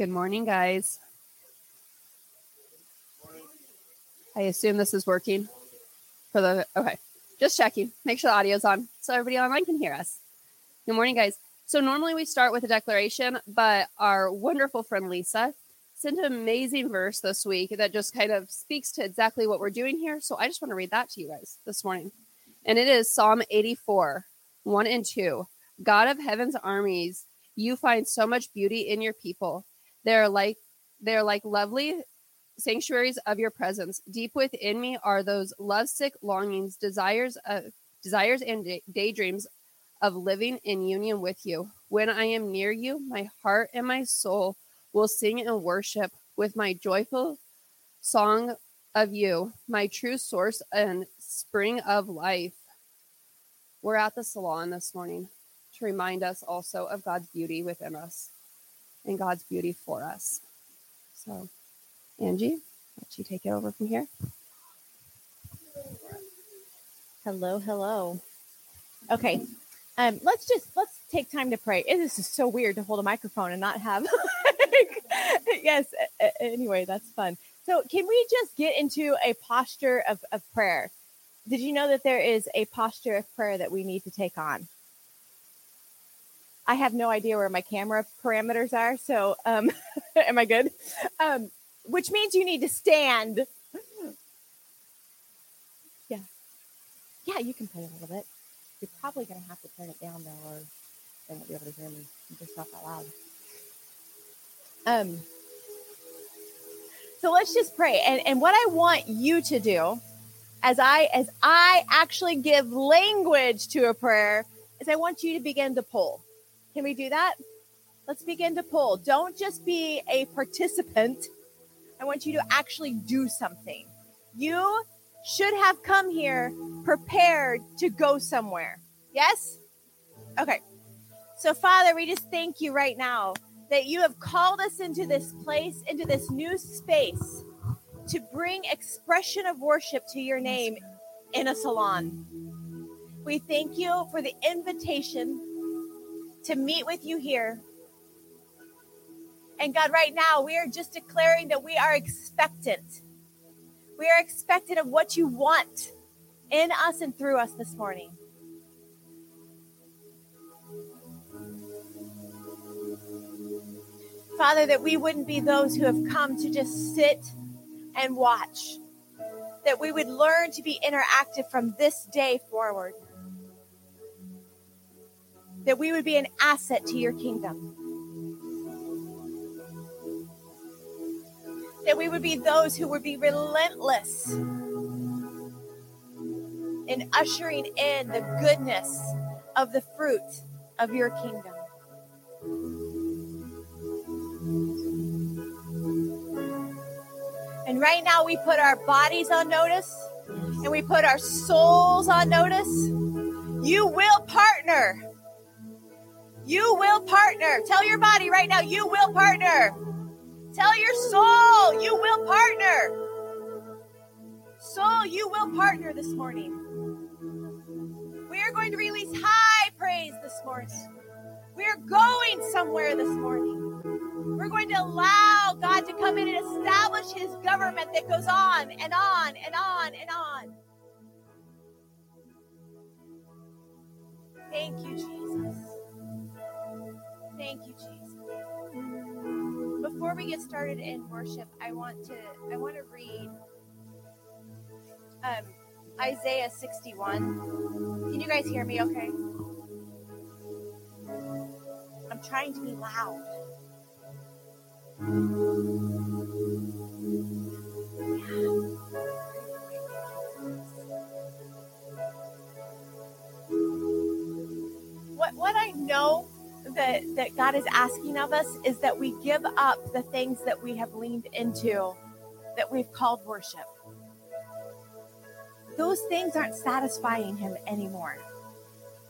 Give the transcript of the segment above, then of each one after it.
Good morning, guys. I assume this is working for the okay. Just checking. Make sure the audio's on so everybody online can hear us. Good morning, guys. So normally we start with a declaration, but our wonderful friend Lisa sent an amazing verse this week that just kind of speaks to exactly what we're doing here. So I just want to read that to you guys this morning. And it is Psalm 84, 1 and 2. God of heaven's armies, you find so much beauty in your people. They're like they're like lovely sanctuaries of your presence. Deep within me are those lovesick longings, desires of desires and day- daydreams of living in union with you. When I am near you, my heart and my soul will sing and worship with my joyful song of you, my true source and spring of life. We're at the salon this morning to remind us also of God's beauty within us and God's beauty for us. So, Angie, let you take it over from here. Hello, hello. Okay, um, let's just let's take time to pray. This is so weird to hold a microphone and not have. yes. Anyway, that's fun. So, can we just get into a posture of, of prayer? Did you know that there is a posture of prayer that we need to take on? I have no idea where my camera parameters are. So, um, am I good? Um, which means you need to stand. Yeah. Yeah, you can play a little bit. You're probably going to have to turn it down though, or they won't be able to hear me. I'm just not that loud. Um, so let's just pray. And, and what I want you to do as I as I actually give language to a prayer is I want you to begin to pull. Can we do that? Let's begin to pull. Don't just be a participant. I want you to actually do something. You should have come here prepared to go somewhere. Yes? Okay. So, Father, we just thank you right now that you have called us into this place, into this new space to bring expression of worship to your name in a salon. We thank you for the invitation to meet with you here. And God, right now, we are just declaring that we are expectant. We are expectant of what you want in us and through us this morning. Father, that we wouldn't be those who have come to just sit and watch, that we would learn to be interactive from this day forward that we would be an asset to your kingdom. That we would be those who would be relentless in ushering in the goodness of the fruit of your kingdom. And right now, we put our bodies on notice and we put our souls on notice. You will partner you will partner. Tell your body right now, you will partner. Tell your soul, you will partner. Soul, you will partner this morning. We are going to release high praise this morning. We are going somewhere this morning. We're going to allow God to come in and establish his government that goes on and on and on and on. Thank you, Jesus. Thank you, Jesus. Before we get started in worship, I want to I want to read um, Isaiah 61. Can you guys hear me okay? I'm trying to be loud. What what I know that, that God is asking of us is that we give up the things that we have leaned into, that we've called worship. Those things aren't satisfying Him anymore.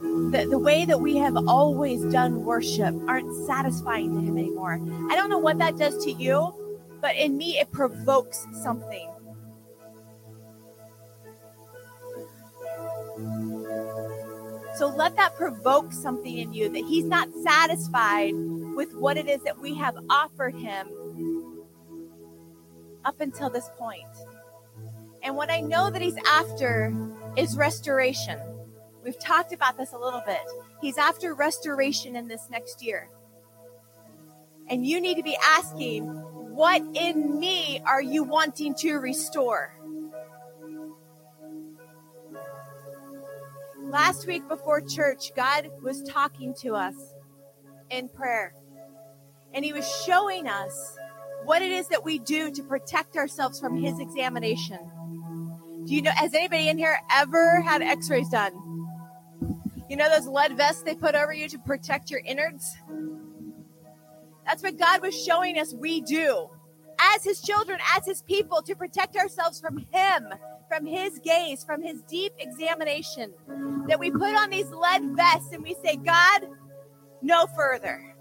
The, the way that we have always done worship aren't satisfying to Him anymore. I don't know what that does to you, but in me, it provokes something. So let that provoke something in you that He's not satisfied with what it is that we have offered him up until this point. And what I know that he's after is restoration. We've talked about this a little bit. He's after restoration in this next year. And you need to be asking, what in me are you wanting to restore? Last week before church, God was talking to us in prayer. And He was showing us what it is that we do to protect ourselves from His examination. Do you know, has anybody in here ever had x rays done? You know those lead vests they put over you to protect your innards? That's what God was showing us we do as His children, as His people, to protect ourselves from Him, from His gaze, from His deep examination. That we put on these lead vests and we say, God, no further.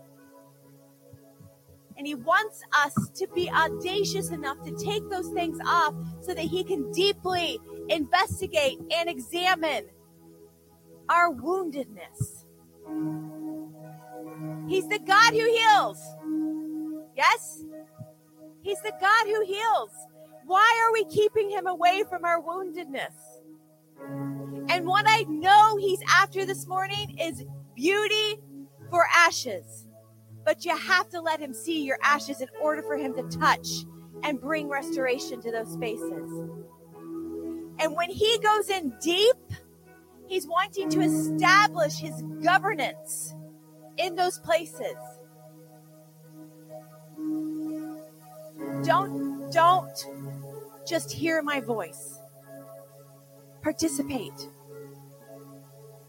And He wants us to be audacious enough to take those things off so that He can deeply investigate and examine our woundedness. He's the God who heals. Yes? He's the God who heals. Why are we keeping him away from our woundedness? And what I know he's after this morning is beauty for ashes. But you have to let him see your ashes in order for him to touch and bring restoration to those spaces. And when he goes in deep, he's wanting to establish his governance in those places. Don't don't just hear my voice. Participate.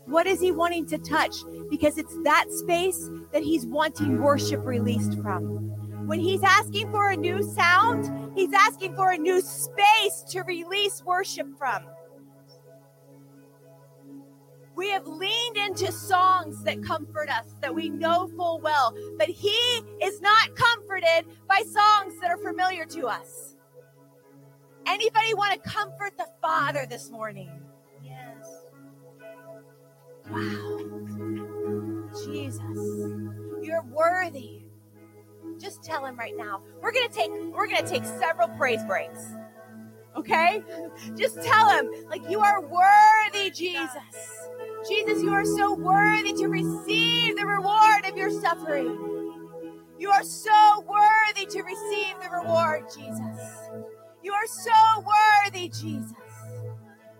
What is he wanting to touch? Because it's that space that he's wanting worship released from. When he's asking for a new sound, he's asking for a new space to release worship from. We have leaned into songs that comfort us, that we know full well, but He is not comforted by songs that are familiar to us. Anybody want to comfort the Father this morning? Yes. Wow. Jesus, you're worthy. Just tell him right now. We're gonna take we're gonna take several praise breaks. Okay? Just tell him, like, you are worthy, Jesus. Jesus, you are so worthy to receive the reward of your suffering. You are so worthy to receive the reward, Jesus. You are so worthy, Jesus.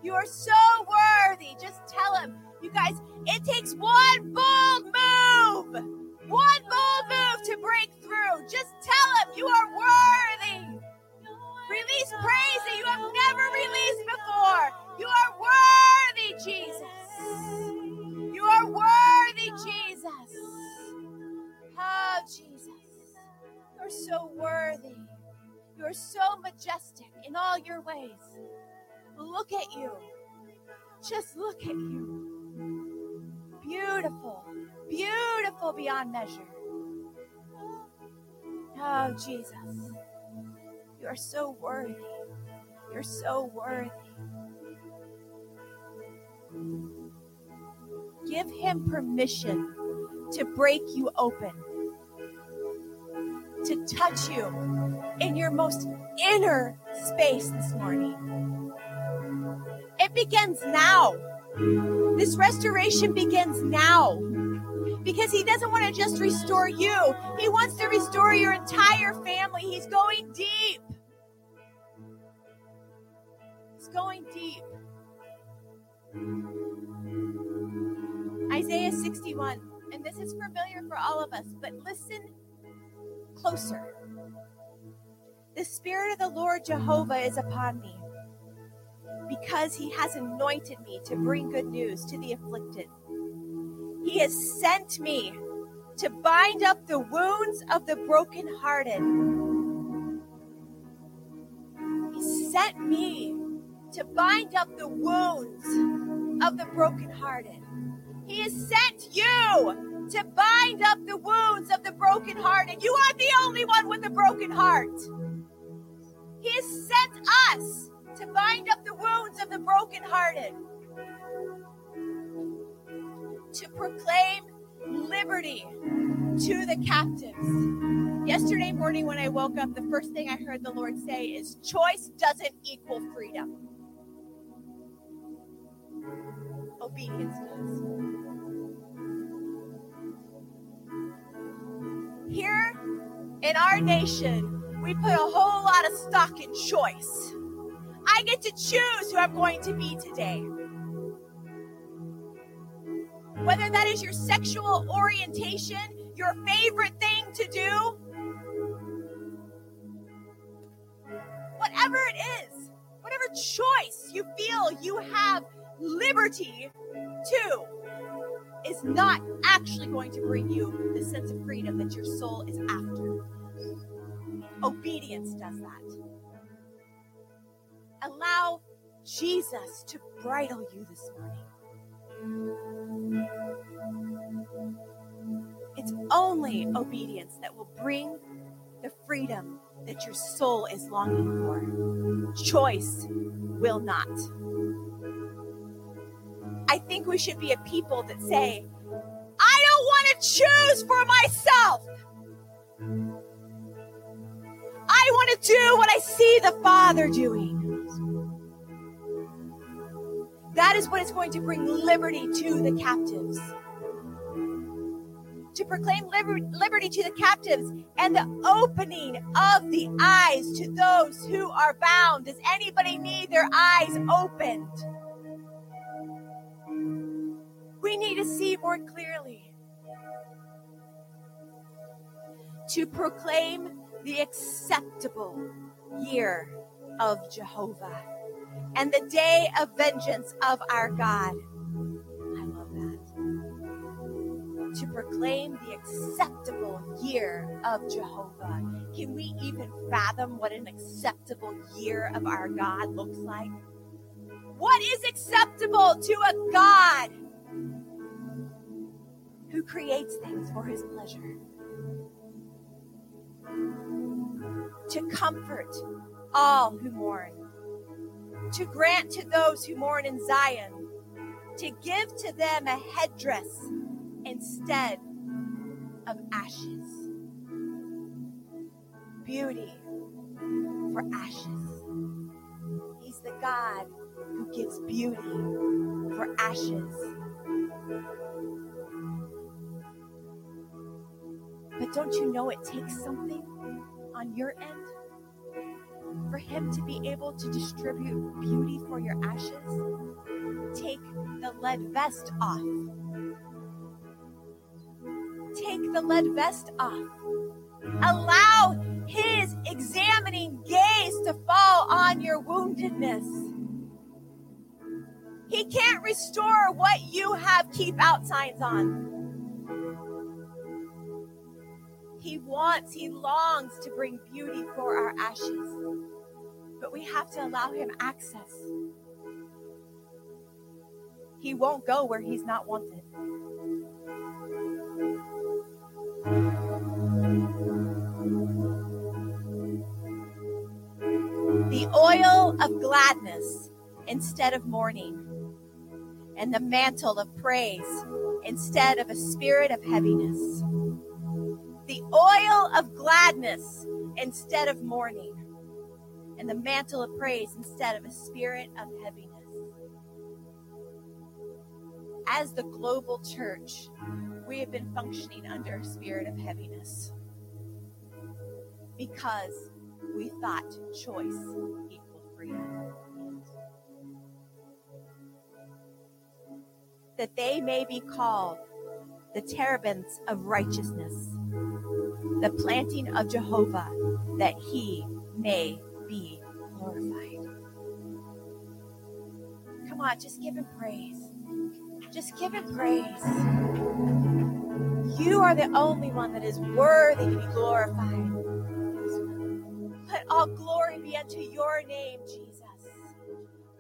You are so worthy. Just tell him. You guys, it takes one bold move. One bold move to break through. Just tell him you are worthy. Release praise that you have never released before. You are worthy, Jesus. You are worthy, Jesus. Oh, Jesus. You're so worthy. You're so majestic in all your ways. Look at you. Just look at you. Beautiful, beautiful beyond measure. Oh, Jesus. You are so worthy. You're so worthy. Give him permission to break you open, to touch you in your most inner space this morning. It begins now. This restoration begins now because he doesn't want to just restore you, he wants to restore your entire family. He's going deep. He's going deep. Isaiah 61, and this is familiar for all of us, but listen closer. The Spirit of the Lord Jehovah is upon me because he has anointed me to bring good news to the afflicted. He has sent me to bind up the wounds of the brokenhearted. He sent me to bind up the wounds of the brokenhearted. He has sent you to bind up the wounds of the broken heart. And You are the only one with a broken heart. He has sent us to bind up the wounds of the brokenhearted to proclaim liberty to the captives. Yesterday morning, when I woke up, the first thing I heard the Lord say is choice doesn't equal freedom. Obedience does. Here in our nation, we put a whole lot of stock in choice. I get to choose who I'm going to be today. Whether that is your sexual orientation, your favorite thing to do, whatever it is, whatever choice you feel you have liberty to, is not actually going to bring you the sense of freedom that your soul is after. Obedience does that. Allow Jesus to bridle you this morning. It's only obedience that will bring the freedom that your soul is longing for. Choice will not. I think we should be a people that say, I don't want to choose for myself. I want to do what I see the Father doing. That is what is going to bring liberty to the captives. To proclaim liber- liberty to the captives and the opening of the eyes to those who are bound. Does anybody need their eyes opened? We need to see more clearly. To proclaim the acceptable year of Jehovah and the day of vengeance of our God. I love that. To proclaim the acceptable year of Jehovah. Can we even fathom what an acceptable year of our God looks like? What is acceptable to a God who creates things for his pleasure? To comfort all who mourn to grant to those who mourn in Zion, to give to them a headdress instead of ashes. Beauty for ashes. He's the God who gives beauty for ashes. But don't you know it takes something on your end? for Him to be able to distribute beauty for your ashes, take the lead vest off. Take the lead vest off. Allow His examining gaze to fall on your woundedness. He can't restore what you have keep out signs on. He wants, he longs to bring beauty for our ashes but we have to allow him access. He won't go where he's not wanted. The oil of gladness instead of mourning, and the mantle of praise instead of a spirit of heaviness. The oil of gladness instead of mourning and the mantle of praise instead of a spirit of heaviness. As the global church, we have been functioning under a spirit of heaviness because we thought choice equaled freedom. That they may be called the terebinths of righteousness, the planting of Jehovah, that he may be glorified. Come on, just give him praise. Just give him praise. You are the only one that is worthy to be glorified. Let all glory be unto your name, Jesus.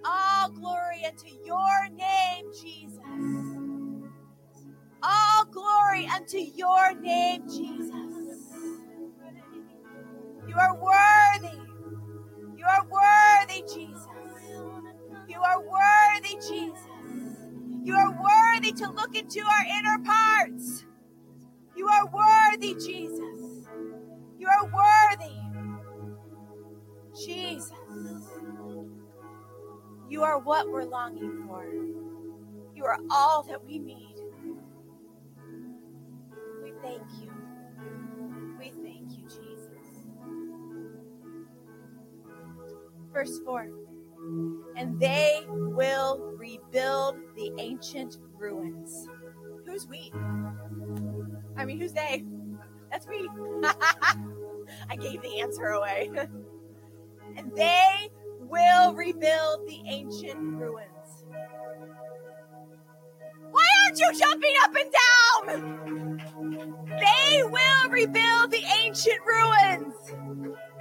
All glory unto your name, Jesus. All glory unto your name, Jesus. You are worthy. You are worthy, Jesus. You are worthy, Jesus. You are worthy to look into our inner parts. You are worthy, Jesus. You are worthy. Jesus. You are what we're longing for. You are all that we need. We thank you. We thank you, Jesus. Verse 4 And they will rebuild the ancient ruins. Who's we? I mean, who's they? That's me. I gave the answer away. and they will rebuild the ancient ruins. Why aren't you jumping up and down? They will rebuild the ancient ruins.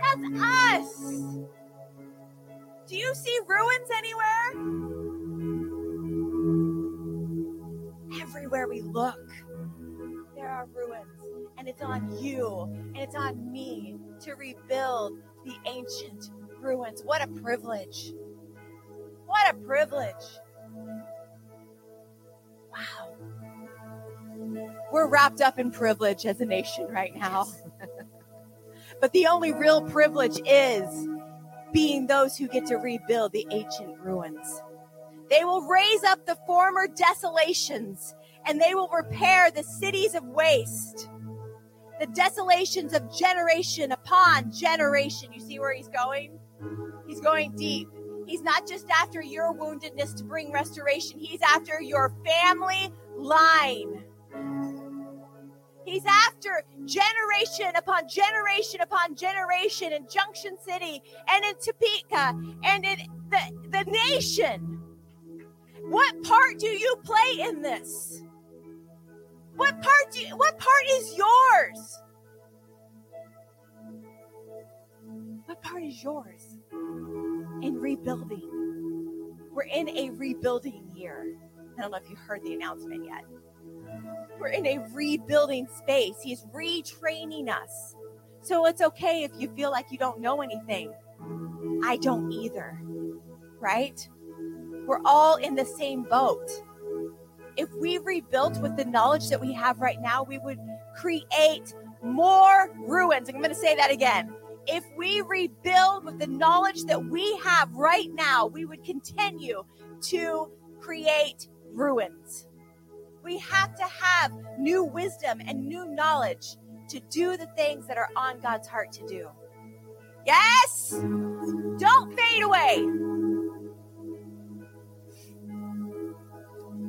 That's us. Do you see ruins anywhere? Everywhere we look, there are ruins. And it's on you and it's on me to rebuild the ancient ruins. What a privilege. What a privilege. Wow. We're wrapped up in privilege as a nation right now. but the only real privilege is being those who get to rebuild the ancient ruins. They will raise up the former desolations and they will repair the cities of waste. The desolations of generation upon generation. You see where he's going? He's going deep. He's not just after your woundedness to bring restoration, he's after your family line. He's after generation upon generation upon generation in Junction City and in Topeka and in the, the nation. What part do you play in this? What part do you, what part is yours? What part is yours in rebuilding? We're in a rebuilding year. I don't know if you heard the announcement yet. We're in a rebuilding space. He's retraining us. So it's okay if you feel like you don't know anything. I don't either. Right? We're all in the same boat. If we rebuilt with the knowledge that we have right now, we would create more ruins. I'm going to say that again. If we rebuild with the knowledge that we have right now, we would continue to create ruins. We have to have new wisdom and new knowledge to do the things that are on God's heart to do. Yes? Don't fade away.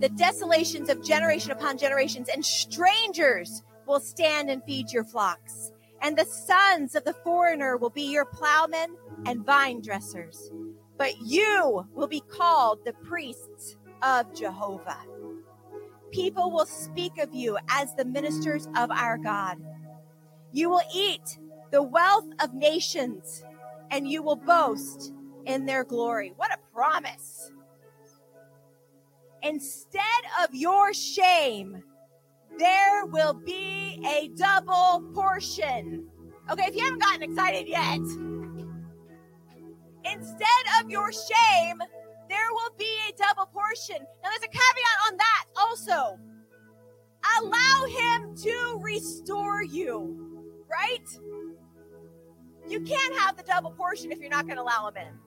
The desolations of generation upon generations and strangers will stand and feed your flocks. And the sons of the foreigner will be your plowmen and vine dressers. But you will be called the priests of Jehovah. People will speak of you as the ministers of our God. You will eat the wealth of nations and you will boast in their glory. What a promise! Instead of your shame, there will be a double portion. Okay, if you haven't gotten excited yet, instead of your shame, there will be a double portion. Now, there's a caveat on that also. Allow Him to restore you, right? You can't have the double portion if you're not going to allow Him in.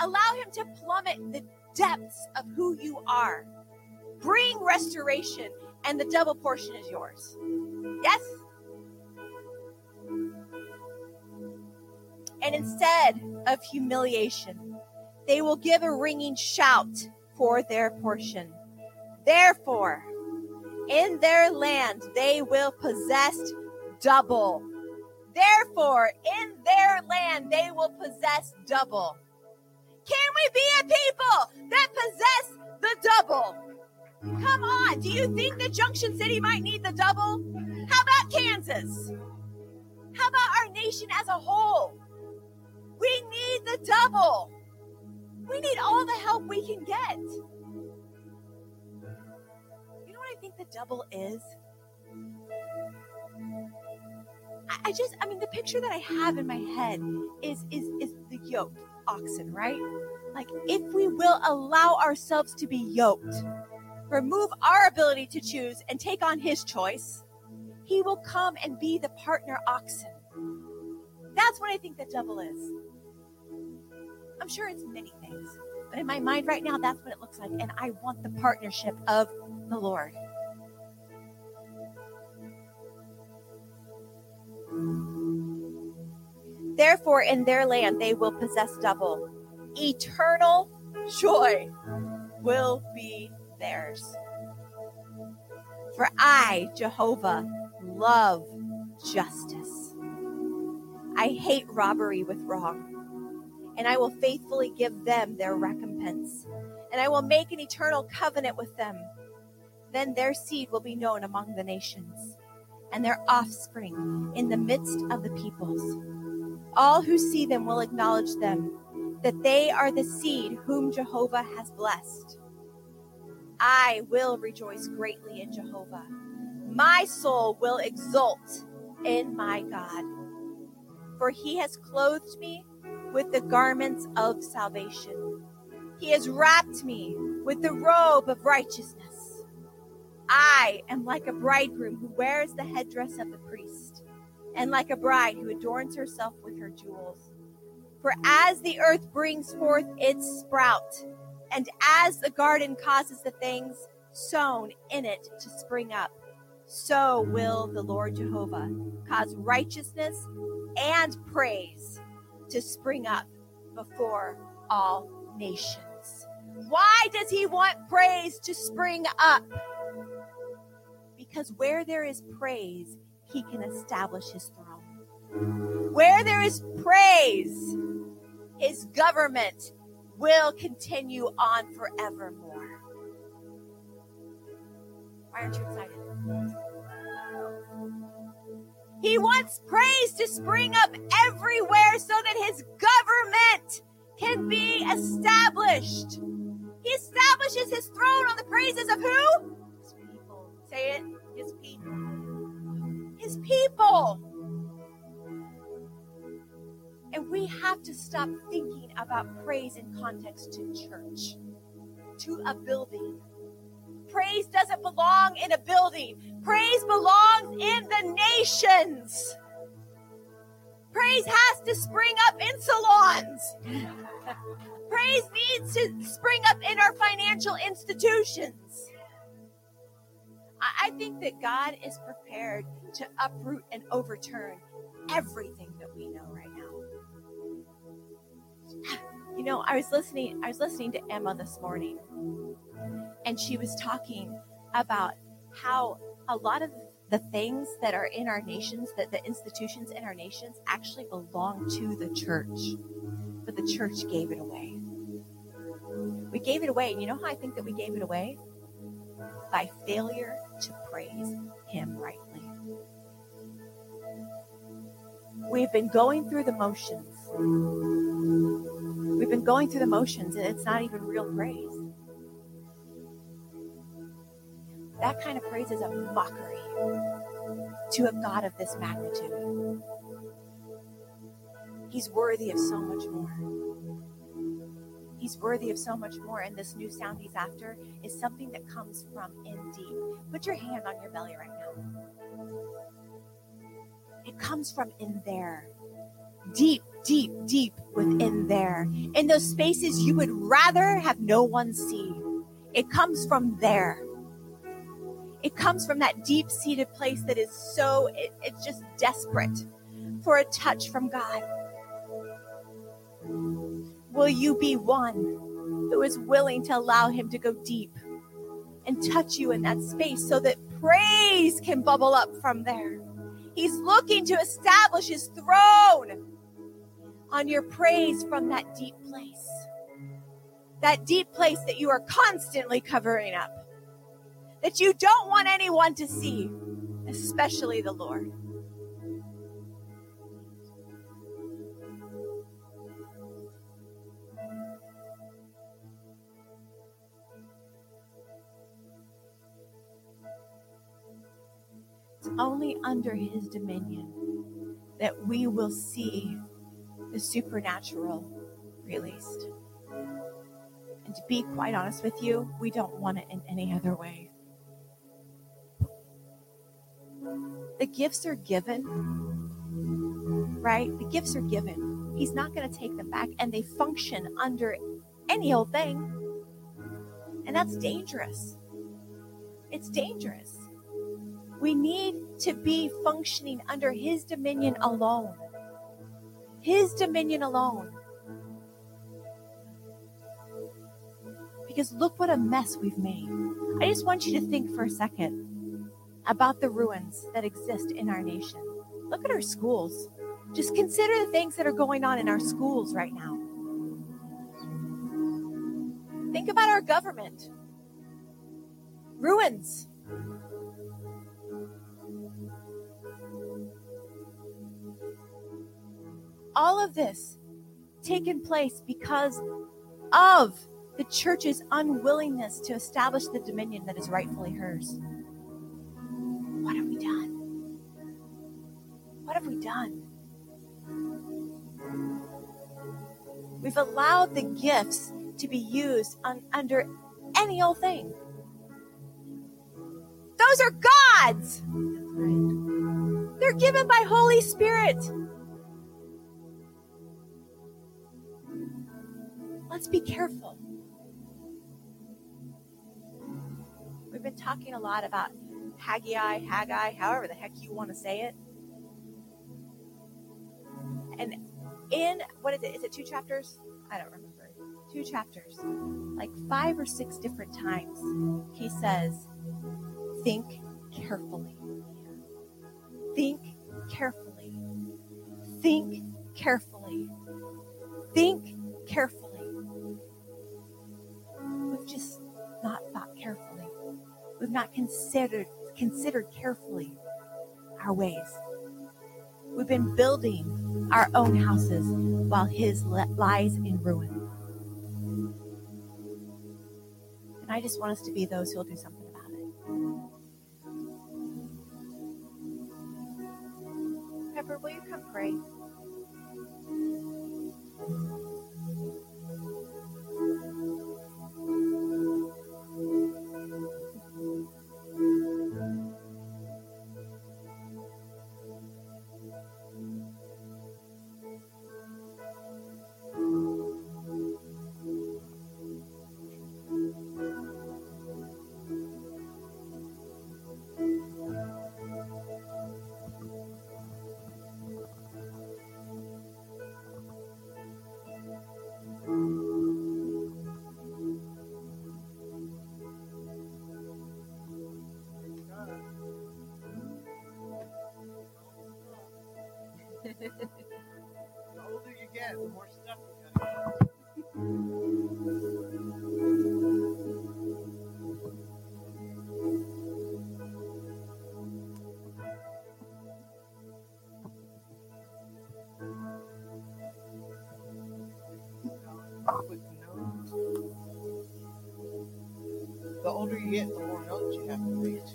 Allow Him to plummet the depths of who you are. Bring restoration, and the double portion is yours. Yes? And instead of humiliation, they will give a ringing shout for their portion. Therefore, in their land they will possess double. Therefore, in their land they will possess double. Can we be a people that possess the double? Come on. Do you think that Junction City might need the double? How about Kansas? How about our nation as a whole? We need the double. We need all the help we can get. You know what I think the double is? I, I just, I mean, the picture that I have in my head is is is the yoke oxen, right? Like if we will allow ourselves to be yoked, remove our ability to choose and take on his choice, he will come and be the partner oxen. That's what I think the devil is. I'm sure it's many things, but in my mind right now, that's what it looks like. And I want the partnership of the Lord. Therefore, in their land, they will possess double. Eternal joy will be theirs. For I, Jehovah, love justice. I hate robbery with wrong, and I will faithfully give them their recompense, and I will make an eternal covenant with them. Then their seed will be known among the nations, and their offspring in the midst of the peoples. All who see them will acknowledge them, that they are the seed whom Jehovah has blessed. I will rejoice greatly in Jehovah. My soul will exult in my God. For he has clothed me with the garments of salvation. He has wrapped me with the robe of righteousness. I am like a bridegroom who wears the headdress of the priest, and like a bride who adorns herself with her jewels. For as the earth brings forth its sprout, and as the garden causes the things sown in it to spring up, so will the Lord Jehovah cause righteousness and praise to spring up before all nations. Why does he want praise to spring up? Because where there is praise, he can establish his throne. Where there is praise, his government will continue on forevermore. Why aren't you excited? He wants praise to spring up everywhere so that his government can be established. He establishes his throne on the praises of who? His people. Say it. His people. His people. And we have to stop thinking about praise in context to church, to a building. Praise doesn't belong in a building. Praise belongs in the nations. Praise has to spring up in salons. Praise needs to spring up in our financial institutions. I think that God is prepared to uproot and overturn everything that we know You know, I was listening, I was listening to Emma this morning, and she was talking about how a lot of the things that are in our nations, that the institutions in our nations actually belong to the church, but the church gave it away. We gave it away. And you know how I think that we gave it away? By failure to praise Him rightly. We've been going through the motions. We've been going through the motions, and it's not even real praise. That kind of praise is a mockery to a God of this magnitude. He's worthy of so much more. He's worthy of so much more. And this new sound he's after is something that comes from in deep. Put your hand on your belly right now. It comes from in there. Deep, deep, deep within there. In those spaces you would rather have no one see. It comes from there. It comes from that deep seated place that is so, it, it's just desperate for a touch from God. Will you be one who is willing to allow Him to go deep and touch you in that space so that praise can bubble up from there? He's looking to establish His throne on your praise from that deep place. That deep place that you are constantly covering up that you don't want anyone to see, especially the Lord. It's only under his dominion that we will see the supernatural released. And to be quite honest with you, we don't want it in any other way. The gifts are given, right? The gifts are given. He's not going to take them back, and they function under any old thing. And that's dangerous. It's dangerous. We need to be functioning under His dominion alone. His dominion alone. Because look what a mess we've made. I just want you to think for a second about the ruins that exist in our nation. Look at our schools. Just consider the things that are going on in our schools right now. Think about our government. Ruins. All of this taken place because of the church's unwillingness to establish the dominion that is rightfully hers. What have we done? What have we done? We've allowed the gifts to be used on, under any old thing. Those are God's. They're given by Holy Spirit. Let's be careful. We've been talking a lot about Haggai, Haggai, however the heck you want to say it. And in what is it? Is it two chapters? I don't remember. Two chapters. Like five or six different times, he says, think carefully. Think carefully. Think carefully. Think carefully. We've just not thought carefully. We've not considered considered carefully our ways. We've been building our own houses while his lies in ruin. And I just want us to be those who'll do something about it. Pepper, will you come pray?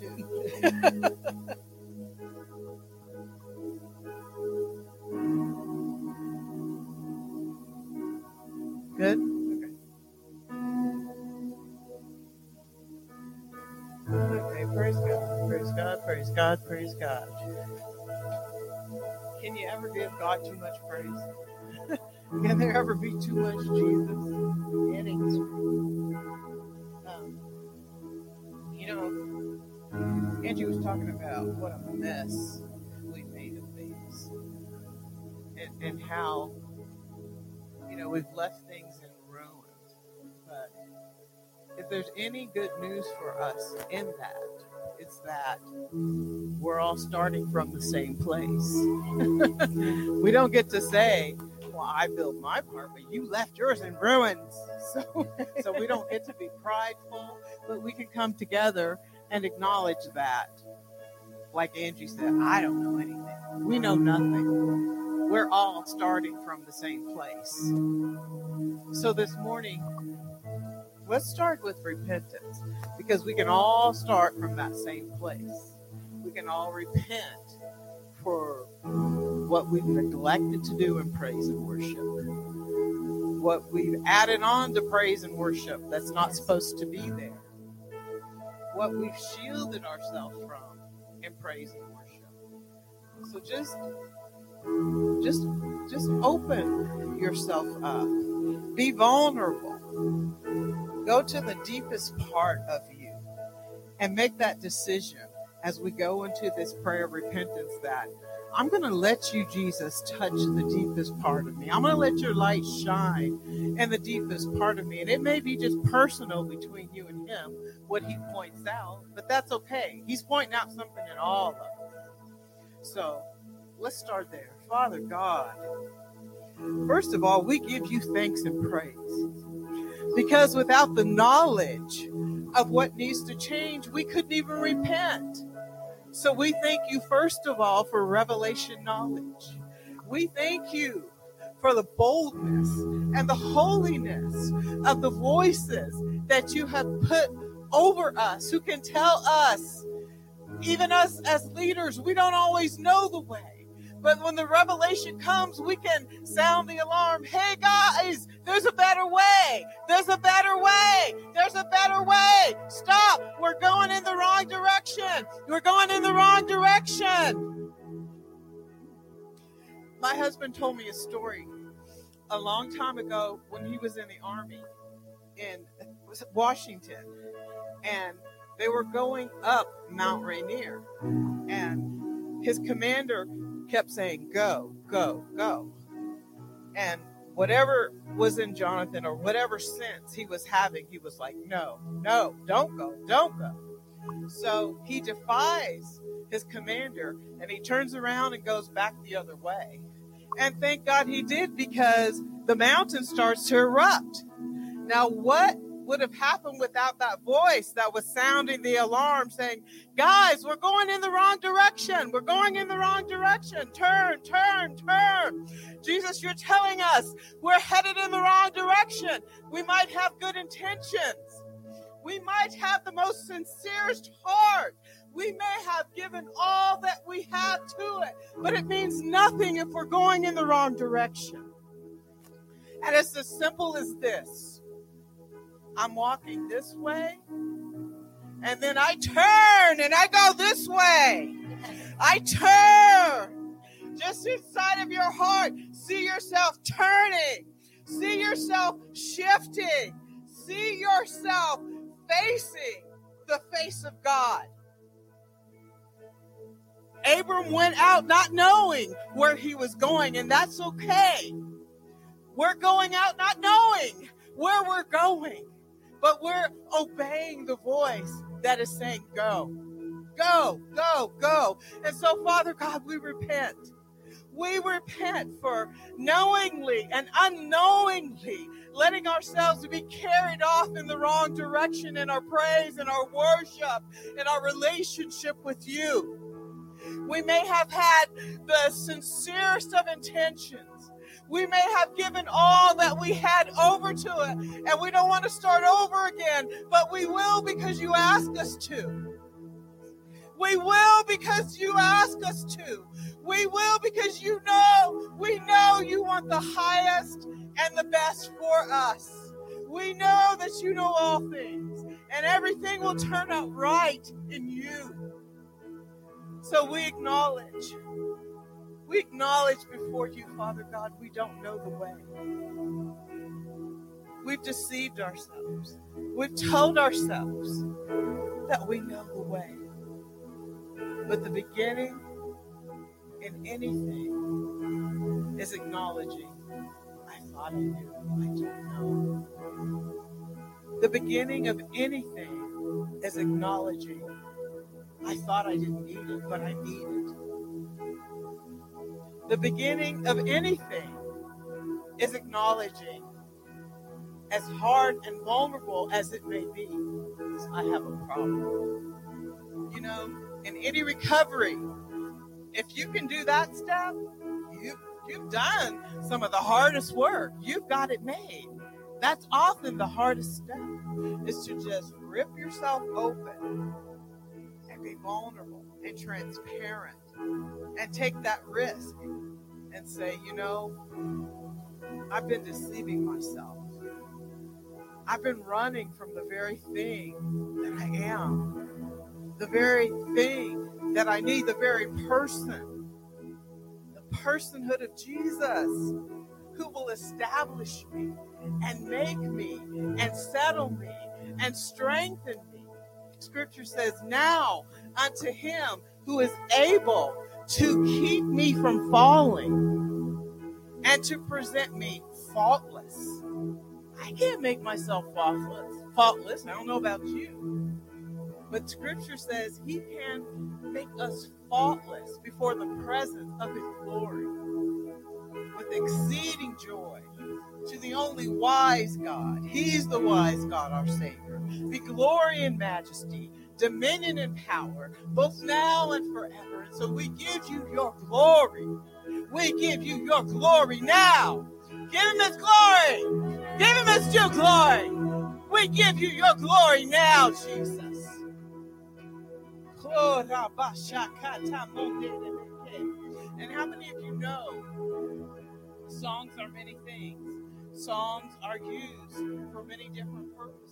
To too. Good? Okay. Okay, praise God, praise God, praise God, praise God. Can you ever give God too much praise? Can there ever be too much Jesus? It ain't Angie was talking about what a mess we made of things and, and how you know, we've left things in ruins. But if there's any good news for us in that, it's that we're all starting from the same place. we don't get to say, well, I built my part, but you left yours in ruins. So, so we don't get to be prideful, but we can come together and acknowledge that. Like Angie said, I don't know anything. We know nothing we're all starting from the same place. So this morning, let's start with repentance because we can all start from that same place. We can all repent for what we've neglected to do in praise and worship, what we've added on to praise and worship that's not supposed to be there. What we've shielded ourselves from in praise and worship. So just just just open yourself up. Be vulnerable. Go to the deepest part of you and make that decision as we go into this prayer of repentance that I'm going to let you, Jesus, touch the deepest part of me. I'm going to let your light shine in the deepest part of me. And it may be just personal between you and him, what he points out, but that's okay. He's pointing out something in all of us. So let's start there. Father God, first of all, we give you thanks and praise. Because without the knowledge of what needs to change, we couldn't even repent. So we thank you, first of all, for revelation knowledge. We thank you for the boldness and the holiness of the voices that you have put over us who can tell us, even us as leaders, we don't always know the way. But when the revelation comes, we can sound the alarm. Hey guys, there's a better way. There's a better way. There's a better way. Stop. We're going in the wrong direction. We're going in the wrong direction. My husband told me a story a long time ago when he was in the army in Washington. And they were going up Mount Rainier. And his commander kept saying, Go, go, go. And whatever was in Jonathan or whatever sense he was having, he was like, No, no, don't go, don't go. So he defies his commander and he turns around and goes back the other way. And thank God he did because the mountain starts to erupt. Now, what would have happened without that voice that was sounding the alarm saying, Guys, we're going in the wrong direction. We're going in the wrong direction. Turn, turn, turn. Jesus, you're telling us we're headed in the wrong direction. We might have good intentions. We might have the most sincerest heart. We may have given all that we have to it, but it means nothing if we're going in the wrong direction. And it's as simple as this I'm walking this way. And then I turn and I go this way. I turn. Just inside of your heart, see yourself turning. See yourself shifting. See yourself facing the face of God. Abram went out not knowing where he was going, and that's okay. We're going out not knowing where we're going but we're obeying the voice that is saying, Go, go, go, go. And so, Father God, we repent. We repent for knowingly and unknowingly letting ourselves be carried off in the wrong direction in our praise and our worship and our relationship with you. We may have had the sincerest of intentions we may have given all that we had over to it, and we don't want to start over again, but we will because you ask us to. We will because you ask us to. We will because you know, we know you want the highest and the best for us. We know that you know all things, and everything will turn out right in you. So we acknowledge we acknowledge before you, Father God, we don't know the way. We've deceived ourselves. We've told ourselves that we know the way. But the beginning in anything is acknowledging, I thought I knew, I didn't know. The beginning of anything is acknowledging, I thought I didn't need it, but I need it. The beginning of anything is acknowledging, as hard and vulnerable as it may be, I have a problem. You know, in any recovery, if you can do that step, you you've done some of the hardest work. You've got it made. That's often the hardest step is to just rip yourself open and be vulnerable and transparent and take that risk and say, you know, I've been deceiving myself. I've been running from the very thing that I am, the very thing that I need, the very person, the personhood of Jesus who will establish me and make me and settle me and strengthen me. Scripture says, Now unto him who is able to keep me from falling and to present me faultless. I can't make myself faultless. Faultless. I don't know about you. But scripture says he can make us faultless before the presence of his glory with exceeding joy to the only wise God. He's the wise God, our Savior. Be glory and majesty, dominion and power, both now and forever. And so we give you your glory. We give you your glory now. Give him his glory. Give him his due glory. We give you your glory now, Jesus. And how many of you know songs are many things? Songs are used for many different purposes.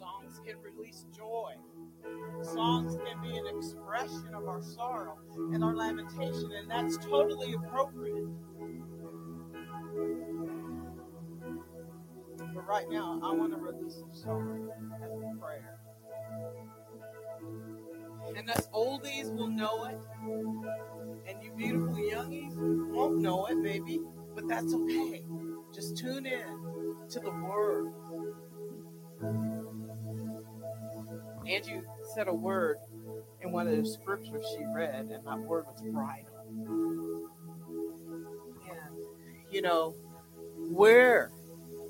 Songs can release joy. Songs can be an expression of our sorrow and our lamentation, and that's totally appropriate. But right now, I want to release a song as a prayer. And us oldies will know it, and you beautiful youngies won't know it, maybe, but that's okay. Just tune in to the word. Angie said a word in one of the scriptures she read, and that word was bridle. And, you know, where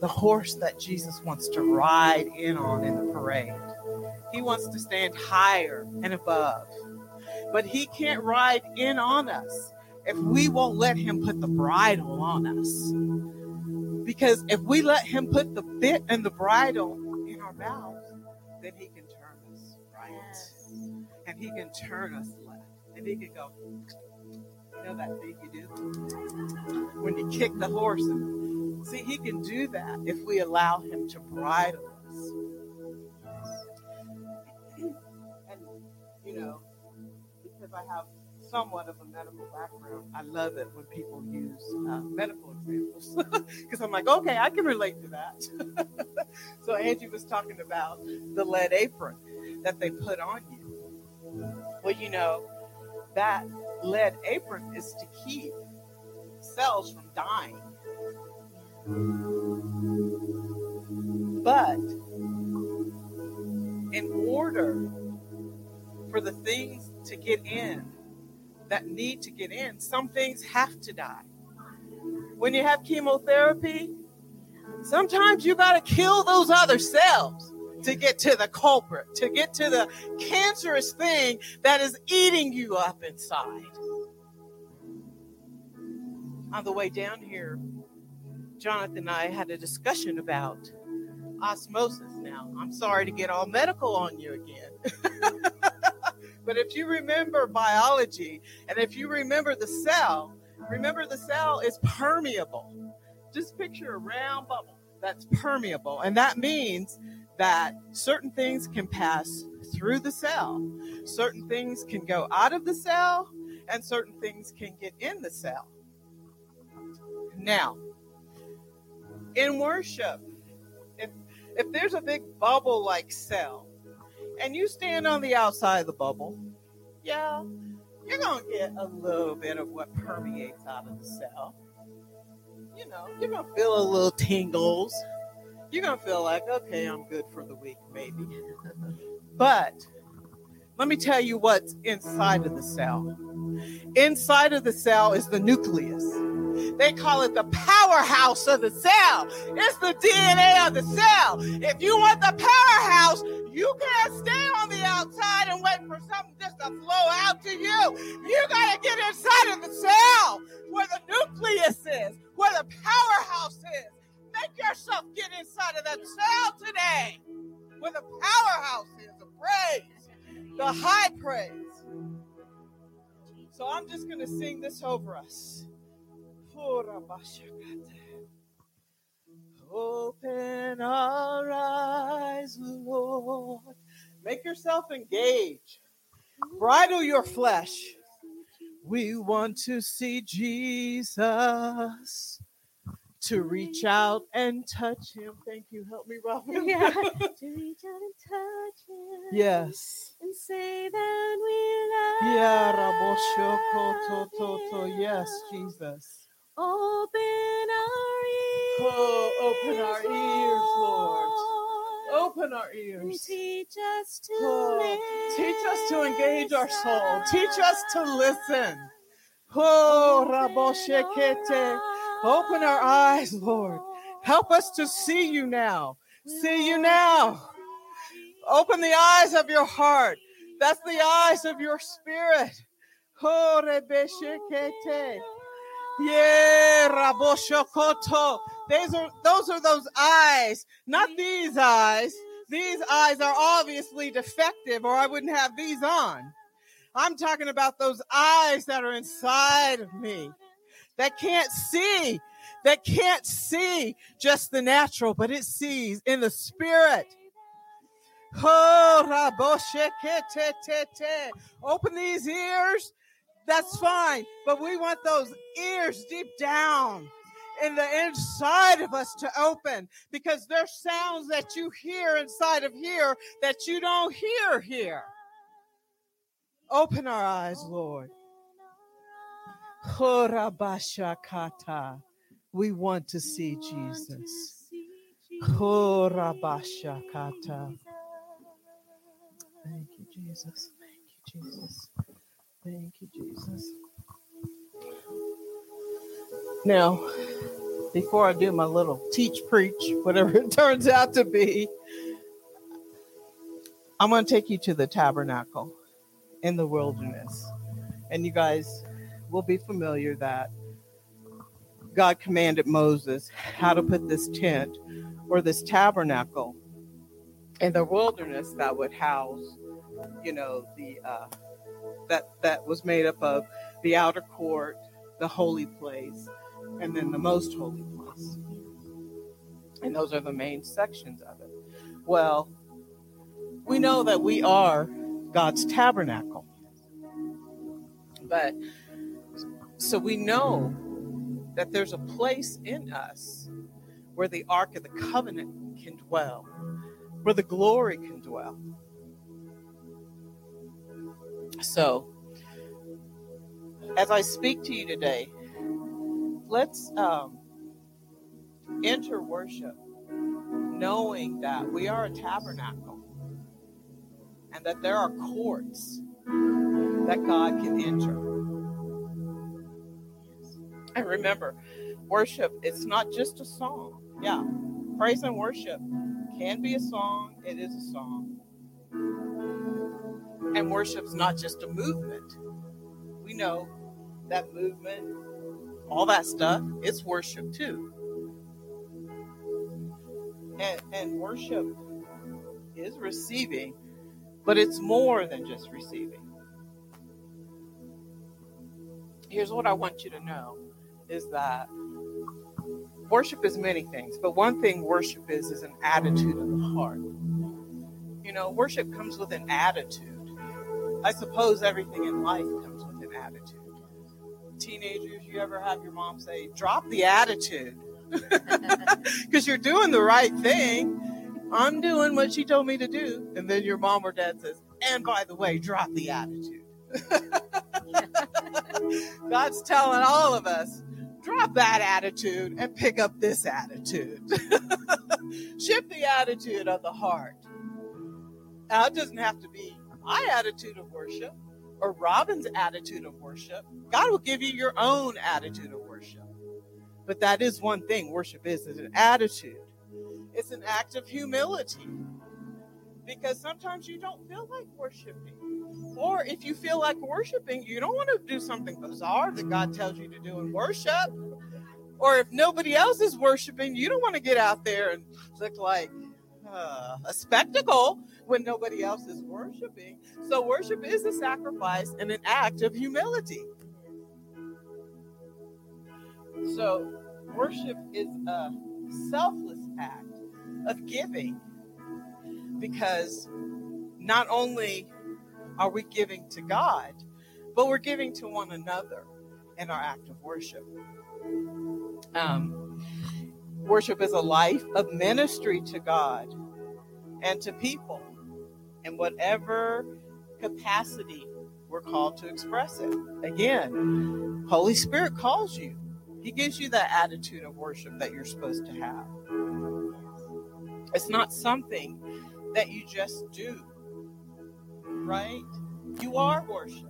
the horse that Jesus wants to ride in on in the parade, he wants to stand higher and above. But he can't ride in on us if we won't let him put the bridle on us. Because if we let him put the bit and the bridle in our mouths, then he can. And he can turn us left. And he can go, you know that thing you do? When you kick the horse. And, see, he can do that if we allow him to bridle us. And, you know, because I have somewhat of a medical background, I love it when people use uh, medical examples because I'm like, okay, I can relate to that. so Angie was talking about the lead apron that they put on you. Well, you know, that lead apron is to keep cells from dying. But in order for the things to get in that need to get in, some things have to die. When you have chemotherapy, sometimes you got to kill those other cells to get to the culprit, to get to the cancerous thing that is eating you up inside. On the way down here, Jonathan and I had a discussion about osmosis. Now, I'm sorry to get all medical on you again. but if you remember biology and if you remember the cell, remember the cell is permeable. Just picture a round bubble that's permeable. And that means that certain things can pass through the cell, certain things can go out of the cell, and certain things can get in the cell. Now, in worship, if if there's a big bubble like cell, and you stand on the outside of the bubble, yeah, you're gonna get a little bit of what permeates out of the cell. You know, you're gonna feel a little tingles. You're gonna feel like, okay, I'm good for the week, maybe. but let me tell you what's inside of the cell. Inside of the cell is the nucleus. They call it the powerhouse of the cell. It's the DNA of the cell. If you want the powerhouse, you can't stay on the outside and wait for something just to flow out to you. You got to get inside of the cell where the nucleus is, where the powerhouse is. Make yourself get inside of that cell today where the powerhouse is, the praise, the high praise. So I'm just going to sing this over us. Open our eyes, Lord. Make yourself engage. Bridle your flesh. We want to see Jesus. To reach out and touch him. Thank you. Help me, Robin. Yeah. to reach out and touch him. yes. And say that we love Yeah, Rabosho Koto. Yes. Jesus. Open our ears. Oh, open our ears, Lord. Lord. Open our ears. Teach us to Oh, teach us to engage our soul. Teach us to listen. Oh, Raboshekete. Open our eyes, Lord. Help us to see you now. See you now. Open the eyes of your heart. That's the eyes of your spirit. Those are those are those eyes, not these eyes. These eyes are obviously defective, or I wouldn't have these on. I'm talking about those eyes that are inside of me that can't see, that can't see just the natural, but it sees in the spirit. Oh, Open these ears. That's fine, but we want those ears deep down in the inside of us to open because there's sounds that you hear inside of here that you don't hear here. Open our eyes, Lord. Horabashakata. We want to see Jesus. Horabashakata. Thank you, Jesus. Thank you, Jesus. Thank you, Jesus. Now, before I do my little teach, preach, whatever it turns out to be, I'm going to take you to the tabernacle in the wilderness. And you guys will be familiar that God commanded Moses how to put this tent or this tabernacle in the wilderness that would house, you know, the uh, that that was made up of the outer court, the holy place, and then the most holy place. And those are the main sections of it. Well, we know that we are God's tabernacle. But so we know that there's a place in us where the Ark of the Covenant can dwell, where the glory can dwell. So, as I speak to you today, let's um, enter worship knowing that we are a tabernacle and that there are courts that God can enter. And remember, worship, it's not just a song. Yeah, praise and worship can be a song, it is a song. And worship's not just a movement. We know that movement, all that stuff, it's worship too. And, and worship is receiving, but it's more than just receiving. Here's what I want you to know is that worship is many things, but one thing worship is is an attitude of the heart. You know, worship comes with an attitude. I suppose everything in life comes with an attitude. Teenagers, you ever have your mom say, drop the attitude? Because you're doing the right thing. I'm doing what she told me to do. And then your mom or dad says, and by the way, drop the attitude. God's telling all of us, drop that attitude and pick up this attitude. Shift the attitude of the heart. Now, it doesn't have to be my attitude of worship or Robin's attitude of worship. God will give you your own attitude of worship. But that is one thing worship is, is an attitude. It's an act of humility. Because sometimes you don't feel like worshiping. Or if you feel like worshiping, you don't want to do something bizarre that God tells you to do in worship. Or if nobody else is worshiping, you don't want to get out there and look like uh, a spectacle when nobody else is worshiping. So, worship is a sacrifice and an act of humility. So, worship is a selfless act of giving because not only are we giving to God, but we're giving to one another in our act of worship. Um, worship is a life of ministry to God and to people in whatever capacity we're called to express it. Again, Holy Spirit calls you. He gives you that attitude of worship that you're supposed to have. It's not something that you just do, right? You are worship.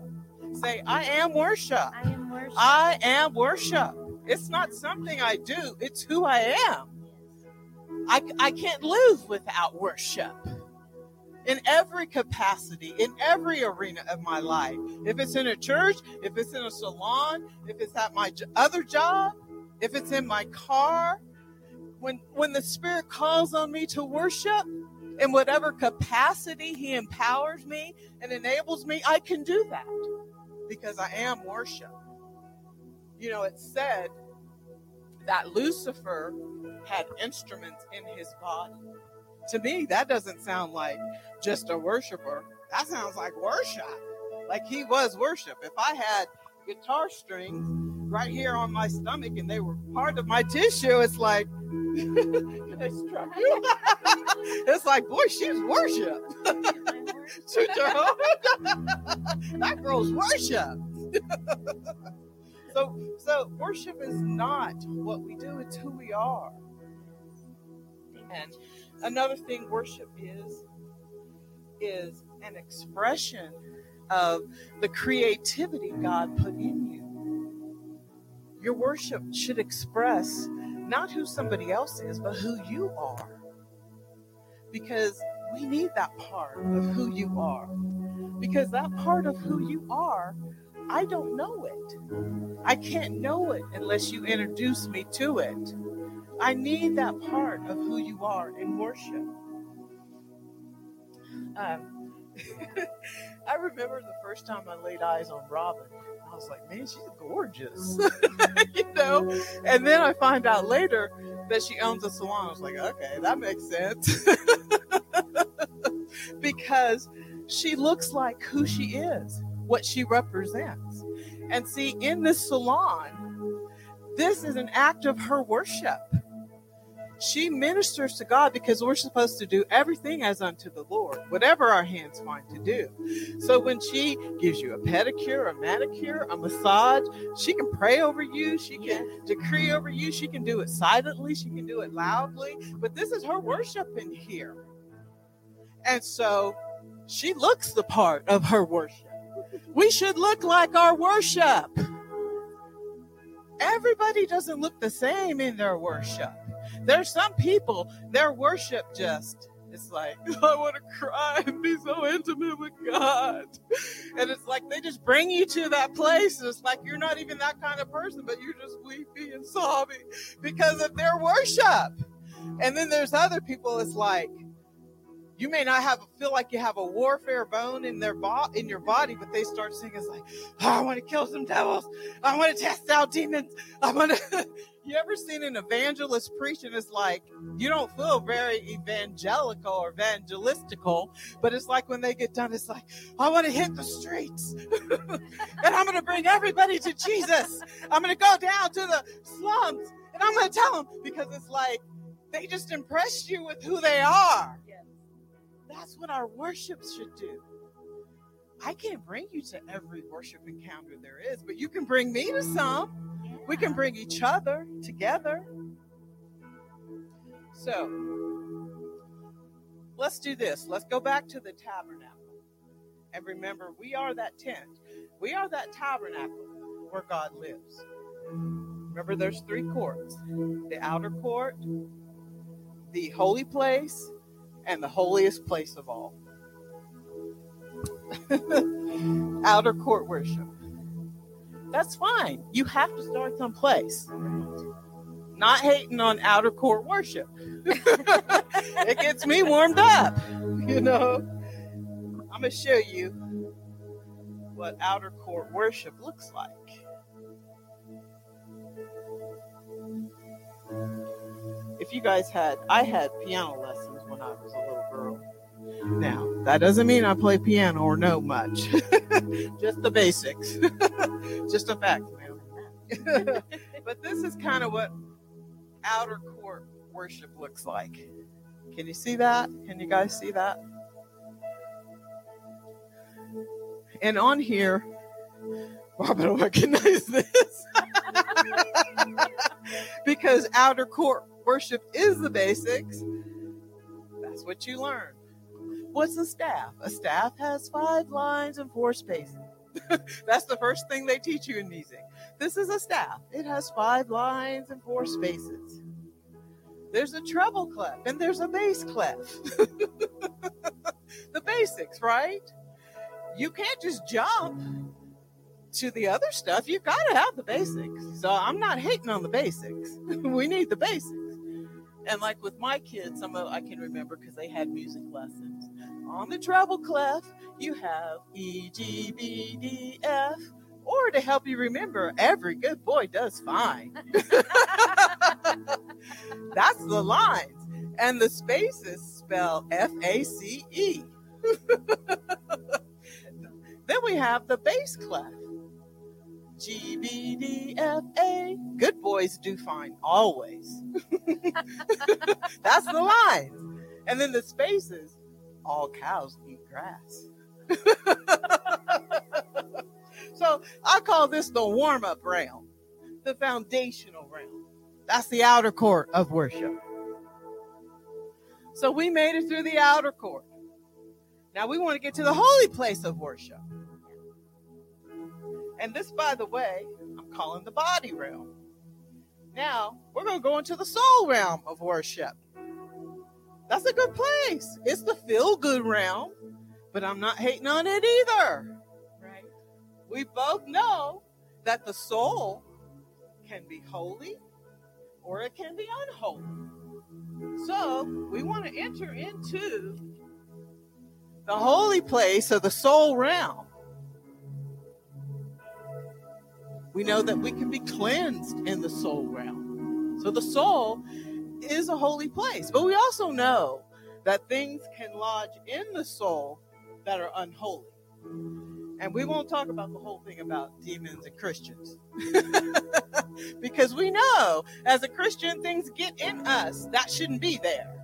Say, I am worship. I am worship. I am worship. It's not something I do, it's who I am. I, I can't live without worship in every capacity, in every arena of my life. If it's in a church, if it's in a salon, if it's at my other job, if it's in my car, when when the Spirit calls on me to worship, in whatever capacity He empowers me and enables me, I can do that because I am worship. You know, it said that Lucifer had instruments in his body. To me, that doesn't sound like just a worshiper. That sounds like worship. Like he was worship. If I had guitar strings right here on my stomach and they were part of my tissue, it's like, I struck you? it's like, boy, she's worship. Horn. that girl's worship. so, so worship is not what we do; it's who we are. And another thing worship is is an expression of the creativity God put in you. Your worship should express not who somebody else is, but who you are. Because we need that part of who you are. Because that part of who you are, I don't know it. I can't know it unless you introduce me to it. I need that part of who you are in worship. Um, I remember the first time I laid eyes on Robin. I was like, man, she's gorgeous, mm. you know. And then I find out later that she owns a salon. I was like, okay, that makes sense, because she looks like who she is, what she represents. And see, in this salon, this is an act of her worship she ministers to God because we're supposed to do everything as unto the Lord, whatever our hands find to do. So when she gives you a pedicure, a manicure, a massage, she can pray over you, she can decree over you, she can do it silently, she can do it loudly, but this is her worship in here. And so she looks the part of her worship. We should look like our worship. Everybody doesn't look the same in their worship. There's some people, their worship just it's like, I want to cry and be so intimate with God. And it's like they just bring you to that place. And it's like you're not even that kind of person, but you're just weepy and sobbing because of their worship. And then there's other people, it's like, you may not have feel like you have a warfare bone in their bo- in your body, but they start singing it's like, oh, I want to kill some devils. I want to cast out demons. I want to. you ever seen an evangelist preaching? it's like you don't feel very evangelical or evangelistical, but it's like when they get done, it's like I want to hit the streets and I'm going to bring everybody to Jesus. I'm going to go down to the slums and I'm going to tell them because it's like they just impressed you with who they are. That's what our worship should do. I can't bring you to every worship encounter there is, but you can bring me to some. We can bring each other together. So let's do this. Let's go back to the tabernacle. And remember, we are that tent, we are that tabernacle where God lives. Remember, there's three courts the outer court, the holy place, and the holiest place of all. Outer court worship. That's fine. You have to start someplace. Not hating on outer court worship. it gets me warmed up. You know, I'm going to show you what outer court worship looks like. if you guys had, I had piano lessons when I was a little girl. Now, that doesn't mean I play piano or know much, just the basics, just a fact, man. but this is kind of what outer court worship looks like. Can you see that? Can you guys see that? And on here, Barbara will recognize this because outer court worship is the basics. That's what you learn. What's a staff? A staff has five lines and four spaces. That's the first thing they teach you in music. This is a staff. It has five lines and four spaces. There's a treble clef and there's a bass clef. the basics, right? You can't just jump to the other stuff. You've got to have the basics. So I'm not hating on the basics. we need the basics. And like with my kids, some of I can remember because they had music lessons. On the treble clef, you have E, G, B, D, F. Or to help you remember, every good boy does fine. That's the lines. And the spaces spell F A C E. then we have the bass clef. G, B, D, F, A. Good boys do fine always. That's the lines. And then the spaces, all cows eat grass. so I call this the warm up round, the foundational round. That's the outer court of worship. So we made it through the outer court. Now we want to get to the holy place of worship. And this, by the way, I'm calling the body realm. Now we're going to go into the soul realm of worship. That's a good place. It's the feel good realm, but I'm not hating on it either. Right? We both know that the soul can be holy or it can be unholy. So we want to enter into the holy place of the soul realm. We know that we can be cleansed in the soul realm. So the soul is a holy place. But we also know that things can lodge in the soul that are unholy. And we won't talk about the whole thing about demons and Christians. because we know as a Christian, things get in us that shouldn't be there.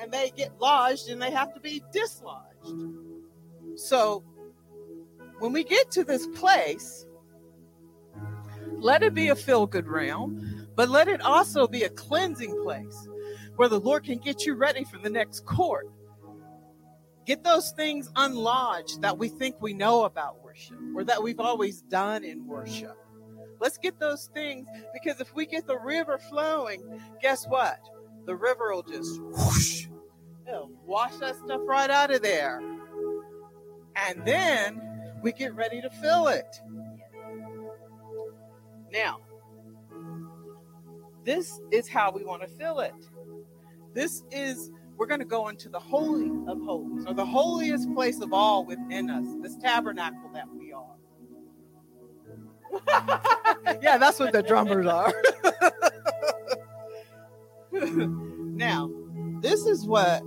And they get lodged and they have to be dislodged. So when we get to this place, let it be a feel good realm, but let it also be a cleansing place where the Lord can get you ready for the next court. Get those things unlodged that we think we know about worship or that we've always done in worship. Let's get those things because if we get the river flowing, guess what? The river will just whoosh, it'll wash that stuff right out of there. And then we get ready to fill it. Now, this is how we want to fill it. This is, we're going to go into the Holy of Holies, or the holiest place of all within us, this tabernacle that we are. yeah, that's what the drummers are. now, this is what,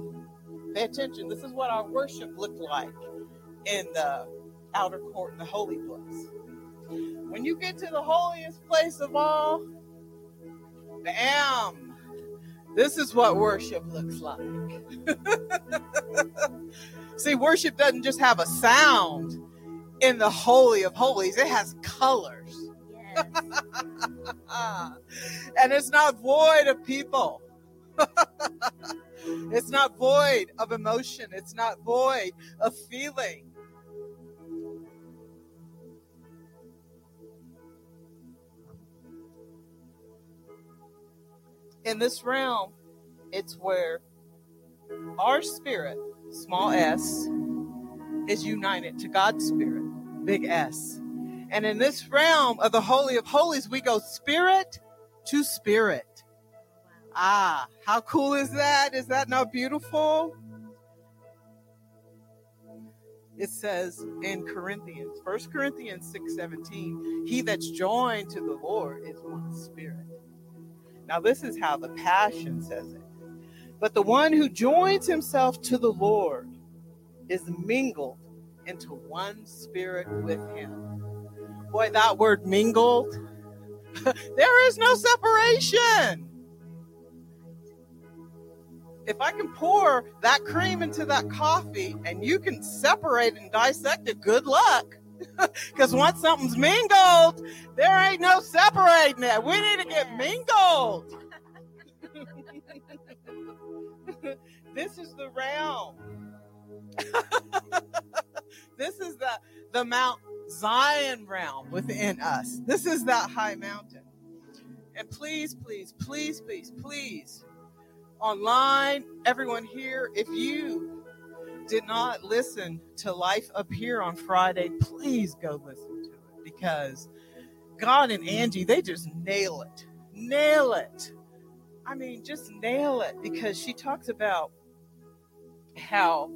pay attention, this is what our worship looked like in the outer court, in the holy place. When you get to the holiest place of all, bam, this is what worship looks like. See, worship doesn't just have a sound in the Holy of Holies, it has colors. Yes. and it's not void of people. it's not void of emotion. It's not void of feeling. In this realm, it's where our spirit, small s, is united to God's spirit, big S. And in this realm of the Holy of Holies, we go spirit to spirit. Ah, how cool is that? Is that not beautiful? It says in Corinthians, 1 Corinthians 6 17, he that's joined to the Lord is one spirit. Now, this is how the Passion says it. But the one who joins himself to the Lord is mingled into one spirit with him. Boy, that word mingled, there is no separation. If I can pour that cream into that coffee and you can separate and dissect it, good luck. Because once something's mingled, there ain't no separating it. We need to get mingled. this is the realm. this is the, the Mount Zion realm within us. This is that high mountain. And please, please, please, please, please, online, everyone here, if you did not listen to Life Up Here on Friday, please go listen to it because God and Angie, they just nail it. Nail it. I mean, just nail it because she talks about how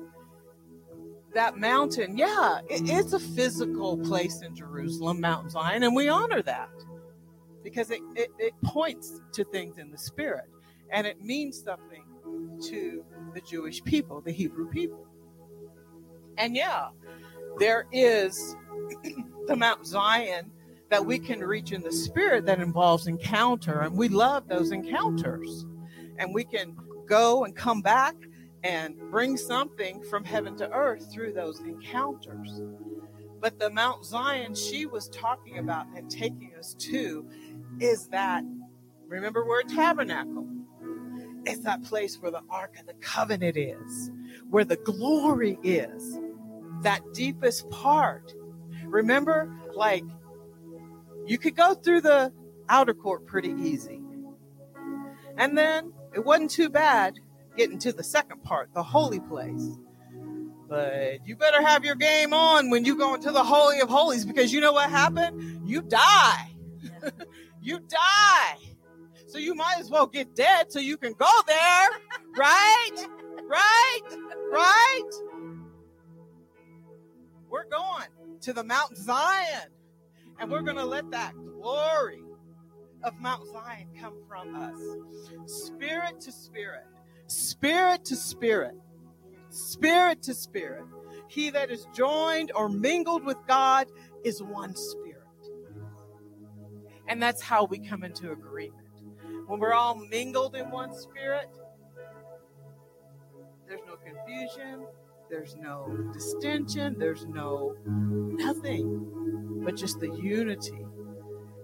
that mountain, yeah, it, it's a physical place in Jerusalem, Mount Zion, and we honor that because it, it, it points to things in the spirit and it means something to the Jewish people, the Hebrew people. And yeah, there is the Mount Zion that we can reach in the spirit that involves encounter, and we love those encounters. And we can go and come back and bring something from heaven to earth through those encounters. But the Mount Zion she was talking about and taking us to is that, remember, we're a tabernacle. It's that place where the Ark of the Covenant is, where the glory is, that deepest part. Remember, like, you could go through the outer court pretty easy. And then it wasn't too bad getting to the second part, the holy place. But you better have your game on when you go into the Holy of Holies because you know what happened? You die. you die. So you might as well get dead so you can go there. right? Right? Right? We're going to the Mount Zion and we're going to let that glory of Mount Zion come from us. Spirit to spirit, spirit to spirit, spirit to spirit. He that is joined or mingled with God is one spirit. And that's how we come into agreement. When we're all mingled in one spirit, there's no confusion, there's no distension, there's no nothing, but just the unity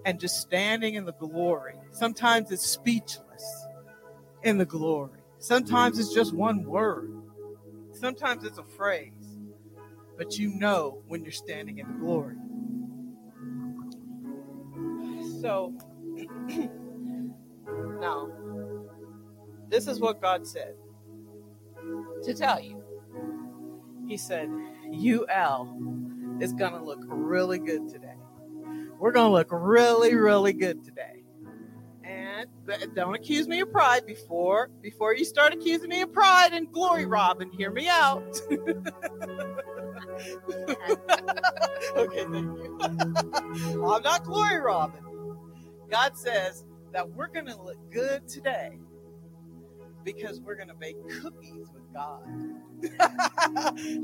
and just standing in the glory. Sometimes it's speechless in the glory, sometimes it's just one word, sometimes it's a phrase, but you know when you're standing in the glory. So, now, this is what God said to tell you. He said, UL is going to look really good today. We're going to look really, really good today. And don't accuse me of pride before before you start accusing me of pride and glory robbing. Hear me out. okay, thank you. I'm not glory robbing. God says that we're going to look good today because we're going to bake cookies with God.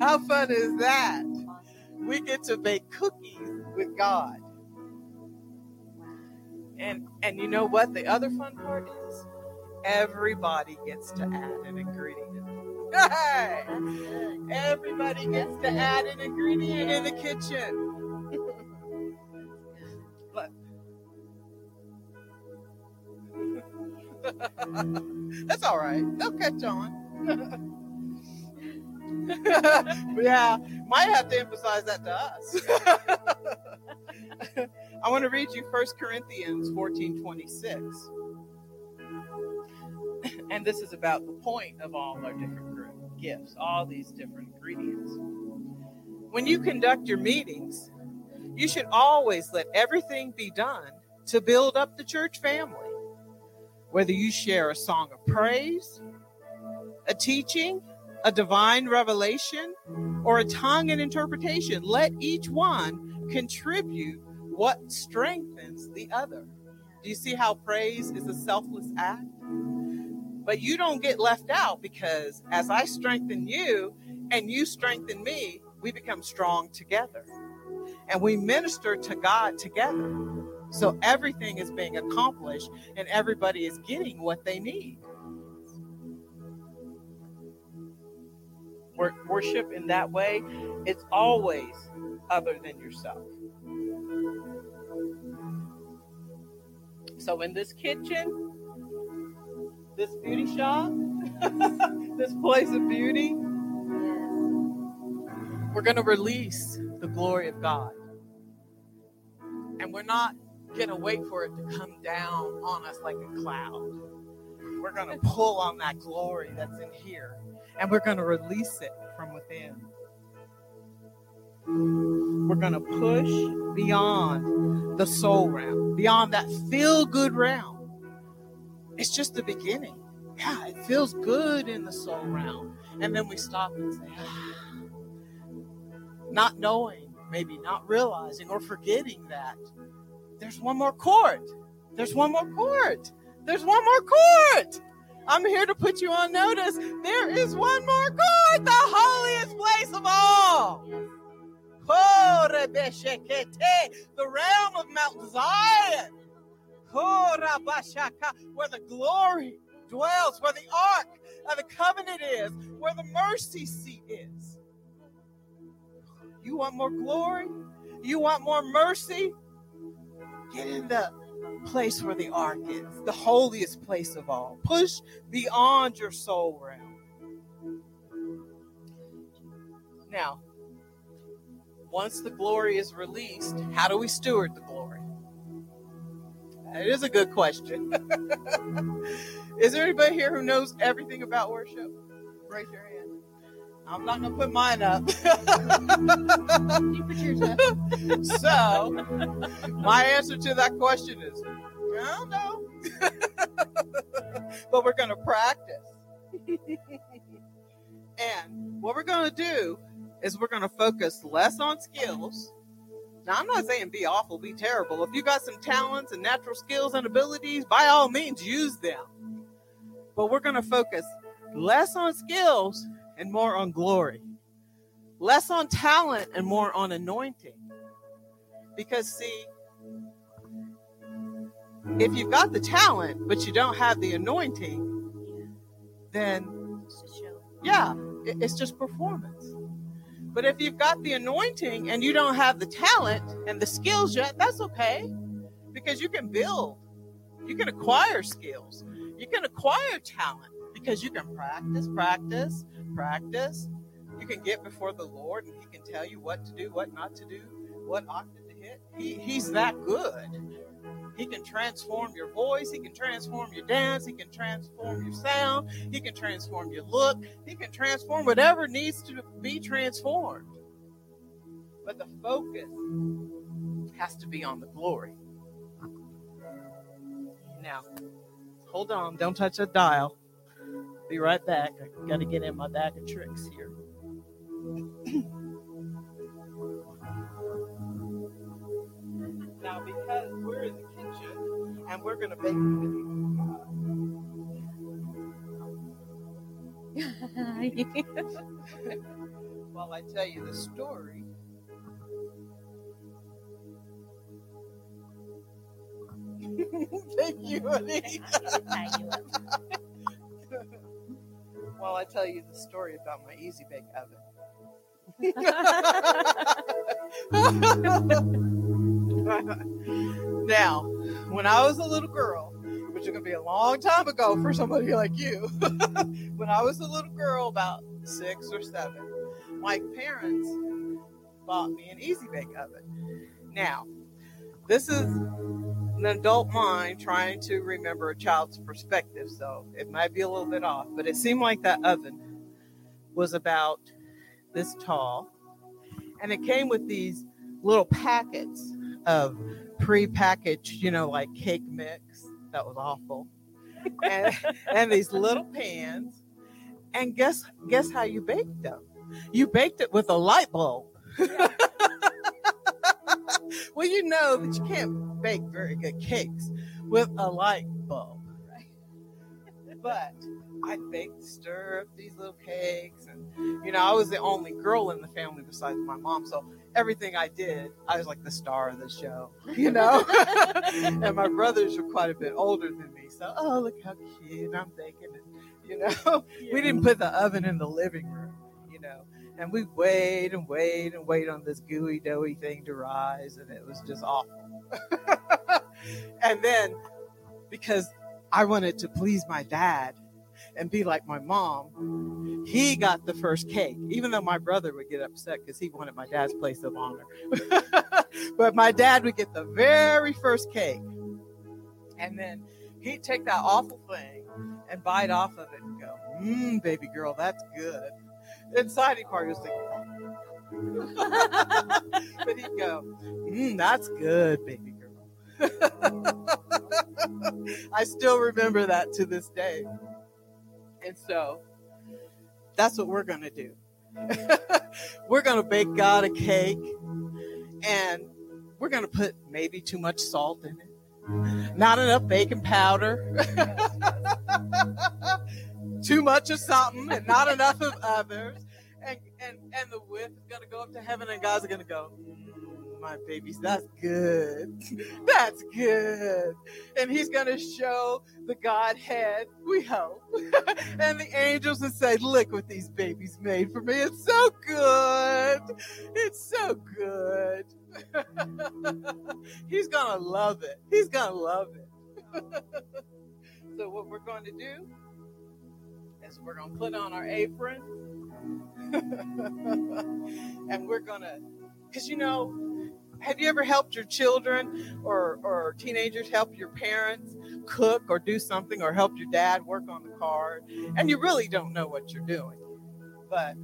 How fun is that? We get to bake cookies with God. And and you know what the other fun part is? Everybody gets to add an ingredient. Hey! Everybody gets to add an ingredient in the kitchen. but that's all right. They'll catch on. Yeah, might have to emphasize that to us. I want to read you 1 Corinthians 14 26. And this is about the point of all our different gifts, all these different ingredients. When you conduct your meetings, you should always let everything be done to build up the church family. Whether you share a song of praise, a teaching, a divine revelation, or a tongue and interpretation. Let each one contribute what strengthens the other. Do you see how praise is a selfless act? But you don't get left out because as I strengthen you and you strengthen me, we become strong together. And we minister to God together. So everything is being accomplished and everybody is getting what they need. Wor- Worship in that way, it's always other than yourself. So in this kitchen, this beauty shop, this place of beauty, we're going to release the glory of God. And we're not going to wait for it to come down on us like a cloud. We're going to pull on that glory that's in here and we're going to release it from within. We're going to push beyond the soul realm, beyond that feel good realm. It's just the beginning. Yeah, it feels good in the soul realm. And then we stop and say, ah, not knowing, maybe not realizing or forgetting that there's one more court. There's one more court. There's one more court. I'm here to put you on notice. There is one more court, the holiest place of all. The realm of Mount Zion. Where the glory dwells, where the ark of the covenant is, where the mercy seat is. You want more glory? You want more mercy? Get in the place where the ark is, the holiest place of all. Push beyond your soul realm. Now, once the glory is released, how do we steward the glory? That is a good question. is there anybody here who knows everything about worship? Raise your hand. I'm not going to put mine up. You put yours up. so, my answer to that question is I don't know. but we're going to practice. and what we're going to do is we're going to focus less on skills. Now, I'm not saying be awful, be terrible. If you got some talents and natural skills and abilities, by all means, use them. But we're going to focus less on skills and more on glory, less on talent and more on anointing. Because, see, if you've got the talent but you don't have the anointing, then yeah, it's just performance. But if you've got the anointing and you don't have the talent and the skills yet, that's okay. Because you can build, you can acquire skills, you can acquire talent because you can practice, practice, practice. You can get before the Lord and He can tell you what to do, what not to do, what octave to hit. He, he's that good. He can transform your voice. He can transform your dance. He can transform your sound. He can transform your look. He can transform whatever needs to be transformed. But the focus has to be on the glory. Now, hold on. Don't touch that dial. Be right back. I got to get in my bag of tricks here. now, because we're in the kitchen and we're going to bake while I tell you the story. Thank you, honey. While I tell you the story about my Easy Bake Oven. now, when I was a little girl, which is going to be a long time ago for somebody like you, when I was a little girl, about six or seven, my parents bought me an Easy Bake Oven. Now, this is an adult mind trying to remember a child's perspective, so it might be a little bit off, but it seemed like that oven was about this tall, and it came with these little packets of pre-packaged, you know, like cake mix. That was awful, and, and these little pans. And guess guess how you baked them? You baked it with a light bulb. well, you know that you can't bake very good cakes with a light bulb. Right? But I baked, stir up these little cakes, and you know, I was the only girl in the family besides my mom, so everything I did, I was like the star of the show, you know. and my brothers were quite a bit older than me, so oh look how cute I'm baking, and you know, we didn't put the oven in the living room, you know, and we wait and wait and wait on this gooey doughy thing to rise, and it was just awful. and then because I wanted to please my dad and be like my mom, he got the first cake, even though my brother would get upset because he wanted my dad's place of honor. but my dad would get the very first cake. And then he'd take that awful thing and bite off of it and go, Mmm, baby girl, that's good. Inside, he probably was thinking, but he'd go, Mmm, that's good, baby girl. I still remember that to this day. And so that's what we're to do. we're to bake God a cake and we're to put maybe too much salt in it, not enough baking powder, too much of something and not enough of others. And, and, and the whip is going to go up to heaven and God's going to go, "Mm, my babies, that's good. That's good. And he's going to show the Godhead, we hope. and the angels will say, Look what these babies made for me. It's so good. It's so good. he's going to love it. He's going to love it. so, what we're going to do is we're going to put on our apron. And we're going to, because you know, have you ever helped your children or, or teenagers help your parents cook or do something or help your dad work on the car? And you really don't know what you're doing. But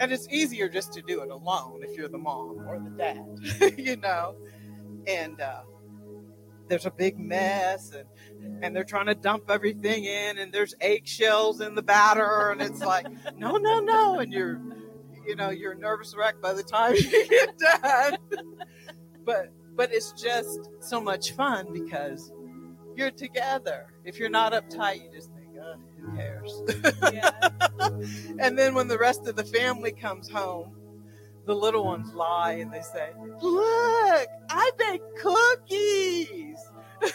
and it's easier just to do it alone if you're the mom or the dad you know? And uh, there's a big mess and and they're trying to dump everything in and there's eggshells in the batter and it's like no no no and you're you know you're a nervous wreck by the time you get done. But but it's just so much fun because you're together. If you're not uptight you just think oh, who cares? Yeah. and then when the rest of the family comes home the little ones lie and they say look i baked cookies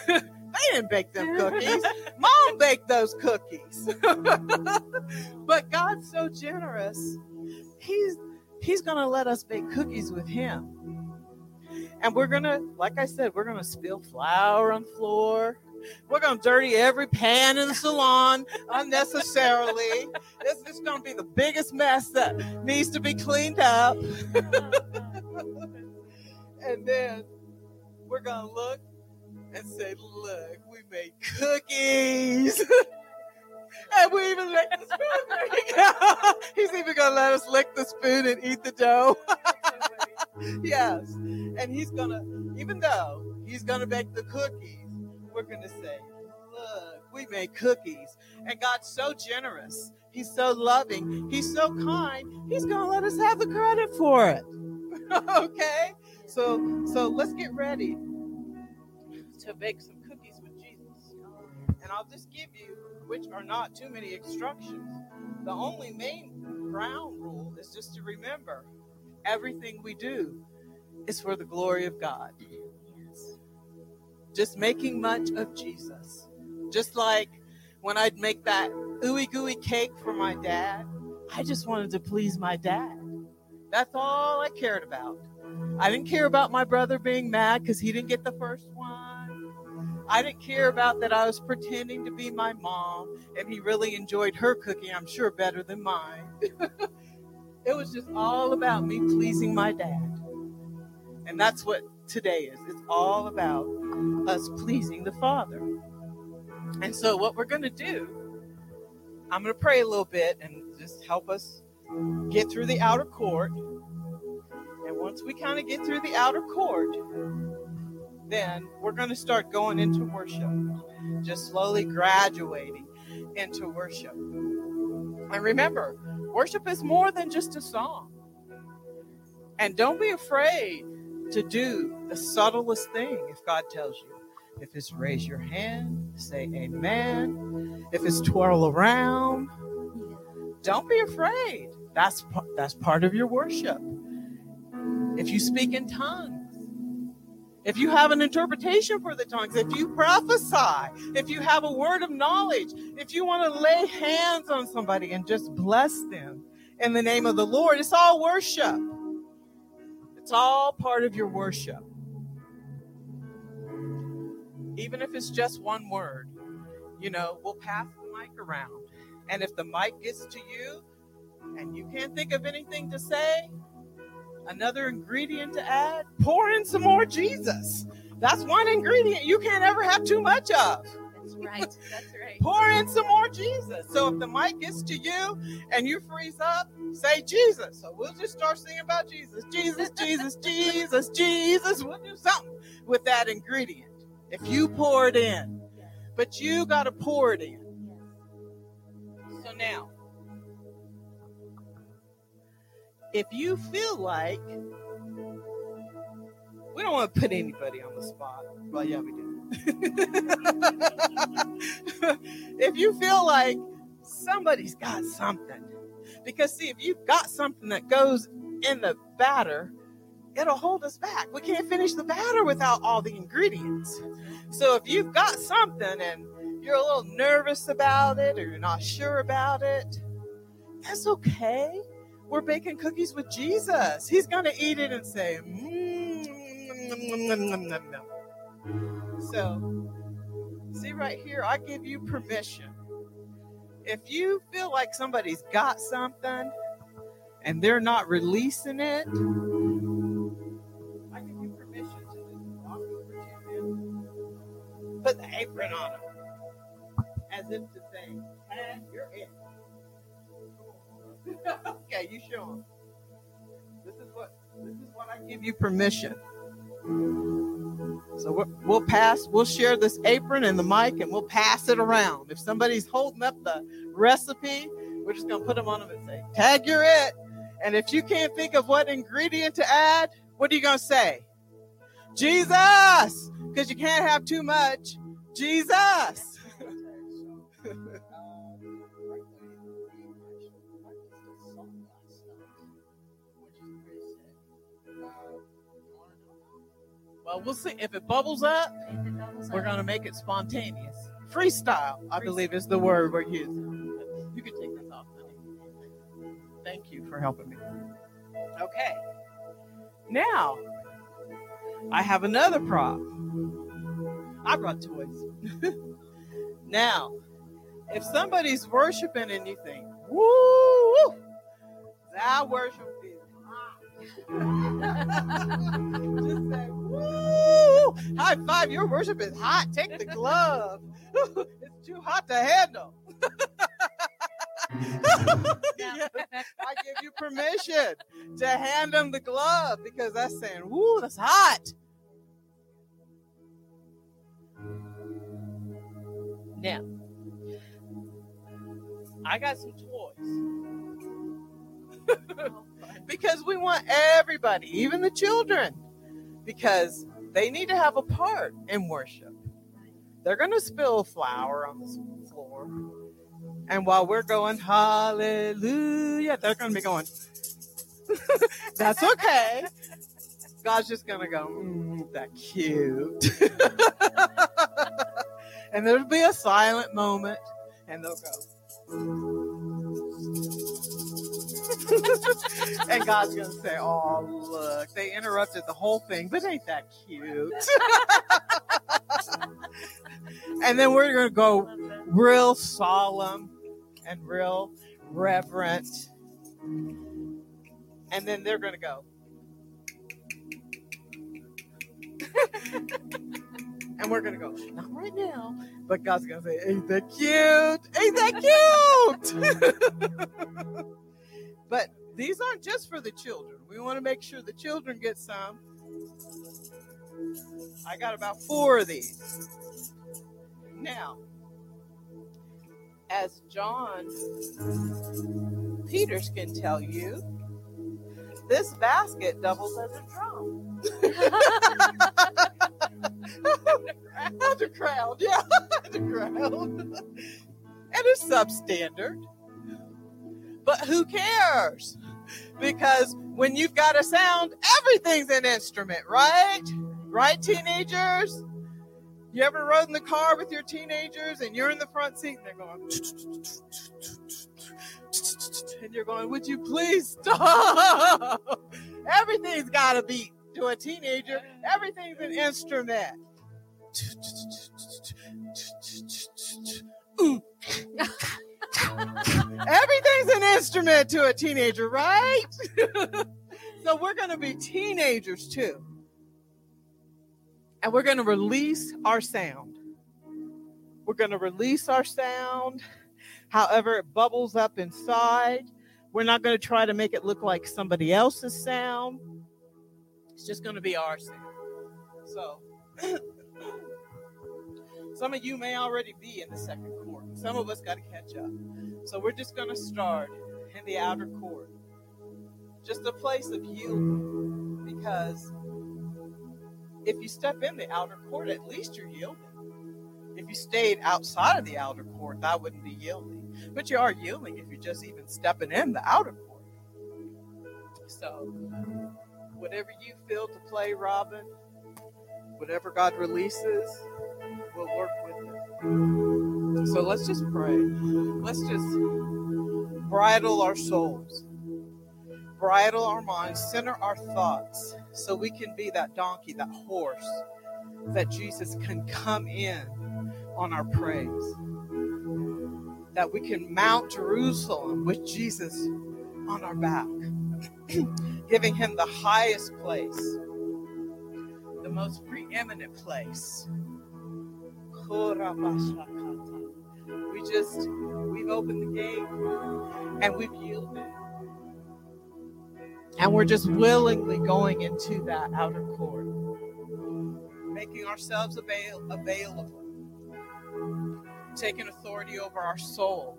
they didn't bake them cookies. Mom baked those cookies. But god's so generous. He's he's gonna let us bake cookies with him. And we're gonna like i said we're gonna spill flour on the floor. We're gonna dirty every pan in the salon unnecessarily. This is gonna be the biggest mess that needs to be cleaned up. And then we're gonna look and say look we made cookies and we even licked the spoon he's even gonna let us lick the spoon and eat the dough yes. And he's gonna, even though he's gonna bake the cookies, we're gonna say, Look, we made cookies. And God's so generous. He's so loving. He's so kind. He's gonna let us have the credit for it. okay? So so let's get ready to bake some cookies with Jesus. And I'll just give you, which are not too many instructions. The only main ground rule is just to remember everything we do is for the glory of God. Yes. Just making much of Jesus. Just like when I'd make that ooey gooey cake for my dad, I just wanted to please my dad. That's all I cared about. I didn't care about my brother being mad because he didn't get the first one. I didn't care about that I was pretending to be my mom and he really enjoyed her cooking, I'm sure, better than mine. it was just all about me pleasing my dad. And that's what today is. It's all about us pleasing the Father. And so, what we're going to do, I'm going to pray a little bit and just help us get through the outer court. And once we kind of get through the outer court, then we're going to start going into worship, just slowly graduating into worship. And remember, worship is more than just a song. And don't be afraid to do the subtlest thing if God tells you. If it's raise your hand, say amen. If it's twirl around, don't be afraid. That's that's part of your worship. If you speak in tongues, if you have an interpretation for the tongues, if you prophesy, if you have a word of knowledge, if you want to lay hands on somebody and just bless them in the name of the Lord, it's all worship. It's all part of your worship. Even if it's just one word, you know, we'll pass the mic around. And if the mic gets to you and you can't think of anything to say, another ingredient to add, pour in some more Jesus. That's one ingredient you can't ever have too much of. That's right. That's right. Pour in some more Jesus. So if the mic gets to you and you freeze up, say Jesus. So we'll just start singing about Jesus. Jesus, Jesus, Jesus, Jesus. We'll do something with that ingredient. If you pour it in, but you got to pour it in. So now, if you feel like we don't want to put anybody on the spot, well, yeah, we do. if you feel like somebody's got something, because see, if you've got something that goes in the batter, it'll hold us back. We can't finish the batter without all the ingredients. So if you've got something and you're a little nervous about it or you're not sure about it, that's okay. We're baking cookies with Jesus. He's going to eat it and say, mm, nom." So, see right here, I give you permission. If you feel like somebody's got something and they're not releasing it, I give you permission to just walk over to them, put the apron on them, as if to okay, you show them. This is what this is what I give you permission. So we'll pass, we'll share this apron and the mic, and we'll pass it around. If somebody's holding up the recipe, we're just gonna put them on them and say, "Tag, you're it." And if you can't think of what ingredient to add, what are you gonna say? Jesus, because you can't have too much. Jesus. Well, we'll see. If it bubbles up, we're going to make it spontaneous. Freestyle, I believe, is the word we're using. You can take this off, honey. Thank you for helping me. Okay. Now, I have another prop. I brought toys. now, if somebody's worshiping anything, think, woo, that worship is hot. Woo, high five, your worship is hot. Take the glove. it's too hot to handle. Yes, I give you permission to hand them the glove because that's saying, woo, that's hot. Now, I got some toys because we want everybody, even the children, because they need to have a part in worship. They're going to spill flour on the floor. And while we're going, hallelujah, they're going to be going, that's okay. God's just going to go, mm, that cute. and there'll be a silent moment, and they'll go, and God's going to say, oh, look, they interrupted the whole thing, but ain't that cute? and then we're going to go real solemn and real reverent. And then they're going to go. and we're to go, not right now. But God's to say, ain't that cute? Ain't that cute? but these aren't just for the children. We want to make sure the children get some. I got about four of these. Now, as John Peters can tell you, this basket doubles as a drum. as a crowd, yeah, as a crowd. and it's substandard. But who cares? Because when you've got a sound, everything's an instrument, right? Right, teenagers? You ever rode in the car with your teenagers and you're in the front seat and they're going, and you're going, Would you please stop? Everything's got a beat to a teenager, everything's an instrument. Everything's an instrument to a teenager, right? so we're going to be teenagers too. And we're going to release our sound. We're going to release our sound, however, it bubbles up inside. We're not going to try to make it look like somebody else's sound. It's just going to be our sound. So, some of you may already be in the second court. Some of us got to catch up. So, we're just going to start in the outer court. Just a place of yielding. Because if you step in the outer court, at least you're yielding. If you stayed outside of the outer court, that wouldn't be yielding. But you are yielding if you're just even stepping in the outer court. So, whatever you feel to play, Robin, whatever God releases, we'll work with it. So let's just pray. Let's just bridle our souls, bridle our minds, center our thoughts so we can be that donkey, that horse that Jesus can come in on our praise. That we can mount Jerusalem with Jesus on our back, giving him the highest place, the most preeminent place. Just, we've opened the gate and we've yielded. And we're just willingly going into that outer court, making ourselves avail- available, taking authority over our soul,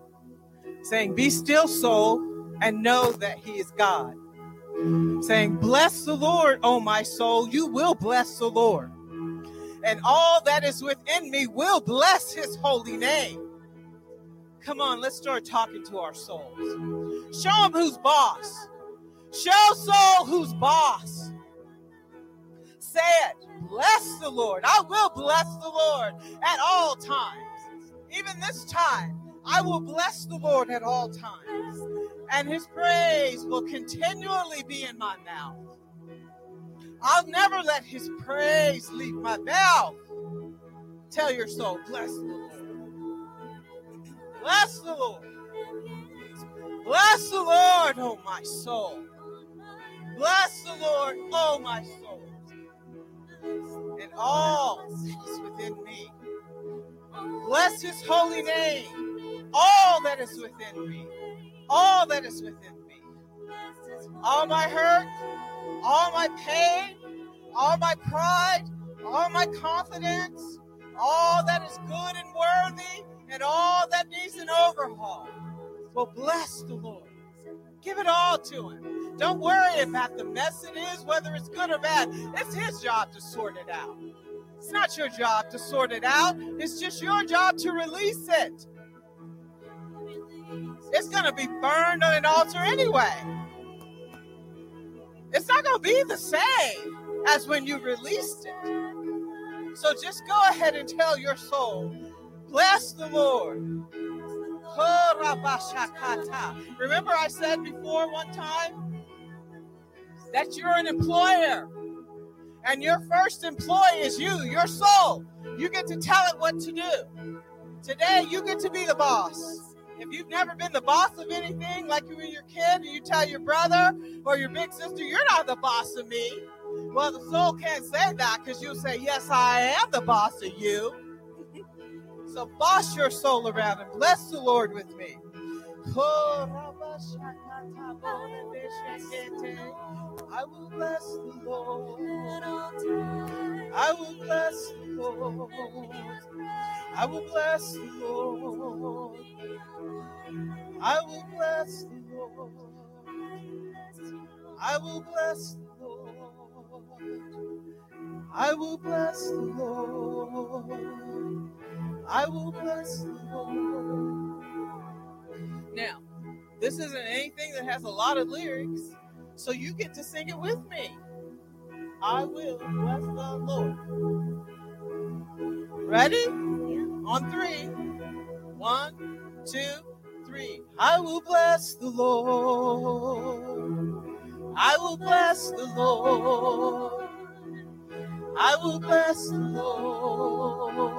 saying, Be still, soul, and know that He is God. Saying, Bless the Lord, O my soul, you will bless the Lord. And all that is within me will bless His holy name. Come on, let's start talking to our souls. Show them who's boss. Show soul who's boss. Say it. Bless the Lord. I will bless the Lord at all times. Even this time, I will bless the Lord at all times. And his praise will continually be in my mouth. I'll never let his praise leave my mouth. Tell your soul, bless the Lord. Bless the Lord. Bless the Lord, oh my soul. Bless the Lord, oh my soul. And all that is within me. Bless his holy name. All that is within me. All that is within me. All my hurt, all my pain, all my pride, all my confidence, all that is good and worthy, and all that needs an overhaul. Well, bless the Lord. Give it all to Him. Don't worry about the mess it is, whether it's good or bad. It's His job to sort it out. It's not your job to sort it out, it's just your job to release it. It's going to be burned on an altar anyway. It's not going to be the same as when you released it. So just go ahead and tell your soul, bless the Lord. Remember, I said before one time that you're an employer and your first employee is you, your soul. You get to tell it what to do. Today, you get to be the boss. If you've never been the boss of anything, like you were your kid, and you tell your brother or your big sister, you're not the boss of me. Well, the soul can't say that because you'll say, Yes, I am the boss of you. So boss your soul around and bless the Lord with me. Oh, I will bless the Lord. I will bless the Lord. I will bless the Lord. I will bless the Lord. I will bless the Lord. I will bless the Lord. I will bless the Lord. Now, this isn't anything that has a lot of lyrics, so you get to sing it with me. I will bless the Lord. Ready? On three. One, two, three. I will bless the Lord. I will bless the Lord. I will bless the Lord.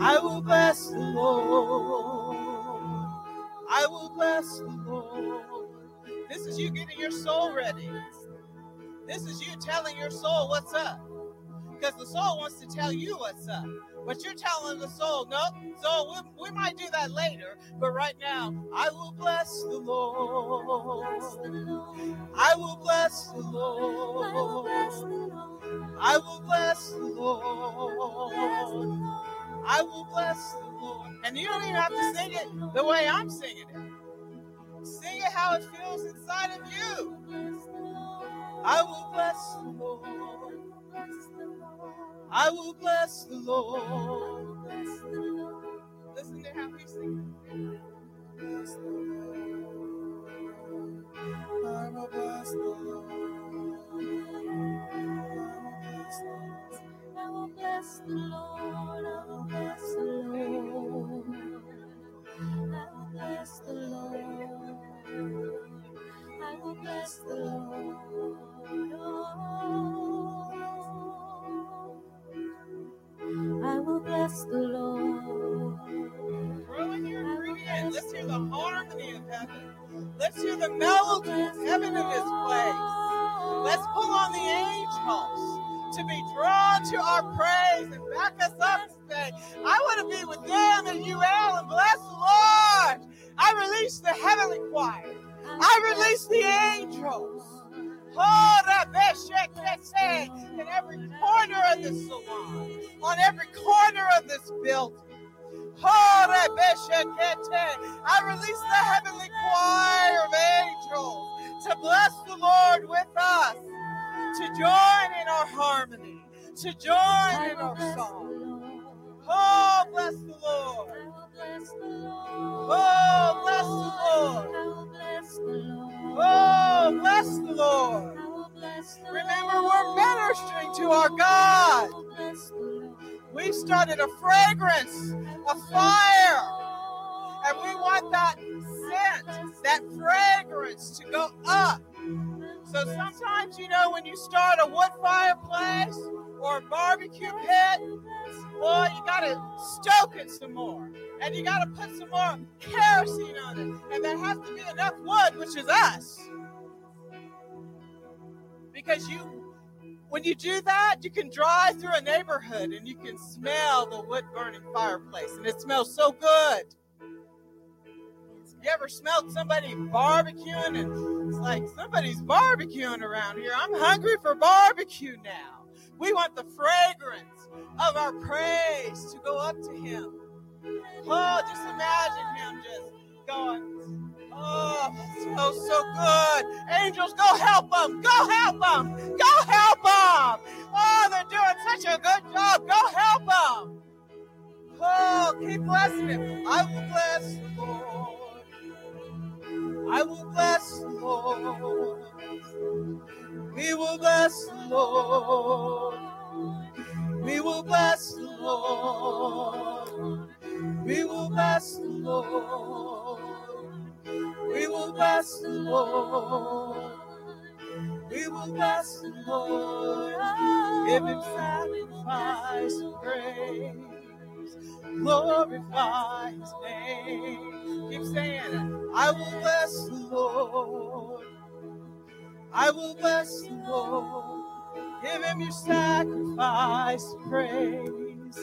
I will bless the Lord. I will bless the Lord. This is you getting your soul ready. This is you telling your soul what's up. Because the soul wants to tell you what's up. But you're telling the soul, no, so we, we might do that later. But right now, I will bless the Lord. I will bless the Lord. I will bless the Lord. I will bless the Lord. And you don't even have to sing it the way I'm singing it. Sing it how it feels inside of you. I will bless the Lord. I will bless the Lord. Listen to how he sings. Bless the Lord. I will bless the Lord. Bless the Lord. I will bless the Lord. I will bless the Lord. I will bless the Lord. Oh, I will bless the Lord. Throw in your ingredient. Let's hear the harmony of heaven. Let's hear the melody of heaven in this place. Let's pull on the angels to be drawn to our praise and back us up and say, I want to be with them and you, Al, and bless the Lord. I release the heavenly choir. I release the angels. Oh, Rabeshekete, in every corner of this salon, on every corner of this building. Oh, Rabeshekete, I release the heavenly choir of angels to bless the Lord with us, to join in our harmony, to join in our song. Oh, bless the Lord. Oh, bless the Lord. Oh, bless the Lord. Remember, we're ministering to our God. We've started a fragrance, a fire, and we want that scent, that fragrance to go up. So sometimes, you know, when you start a wood fireplace or a barbecue pit, boy, you gotta stoke it some more. And you gotta put some more kerosene on it. And there has to be enough wood, which is us. Because you when you do that, you can drive through a neighborhood and you can smell the wood burning fireplace, and it smells so good. You ever smelled somebody barbecuing and it's like somebody's barbecuing around here? I'm hungry for barbecue now. We want the fragrance of our praise to go up to Him. Oh, just imagine Him just going, Oh, it smells so good. Angels, go help them. Go help them. Go help them. Oh, they're doing such a good job. Go help them. Oh, keep blessing him. I will bless the Lord. I will bless the Lord. We will bless the Lord. We will bless the Lord. We will bless the Lord. We will bless the Lord. We will bless the Lord. Give him sacrifice of praise. Glorify his name. Keep saying. I will bless the Lord. I will bless the Lord. Give him your sacrifice praise.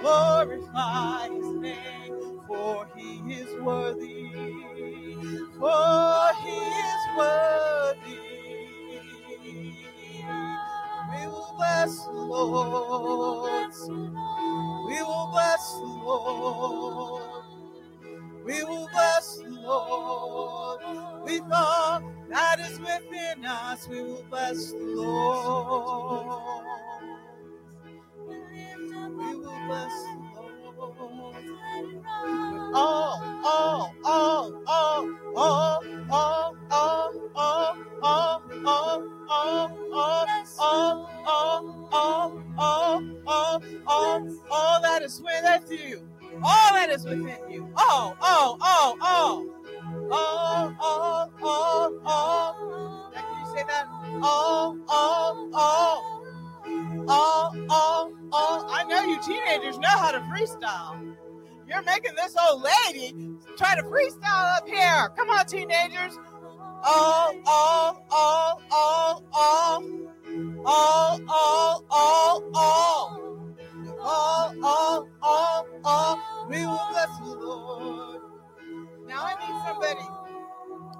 Glorify his name, for he is worthy. For he is worthy. We will bless the Lord. We will bless the Lord. We will bless the Lord. With all that is within us, we will bless the Lord. We will bless the Lord oh, oh, oh, oh, oh, oh, oh, oh, oh, oh, oh, oh, oh, oh, oh, oh, all that is within you, all that is within you, oh, oh, oh, oh, oh, oh, oh, oh. Can you say that? Oh, oh, oh. Oh, oh, oh. I know you teenagers know how to freestyle. You're making this old lady try to freestyle up here. Come on, teenagers. All, all, all, all, all. All, all, all, all. All, all, all, all. We will bless the Lord. Now I need somebody.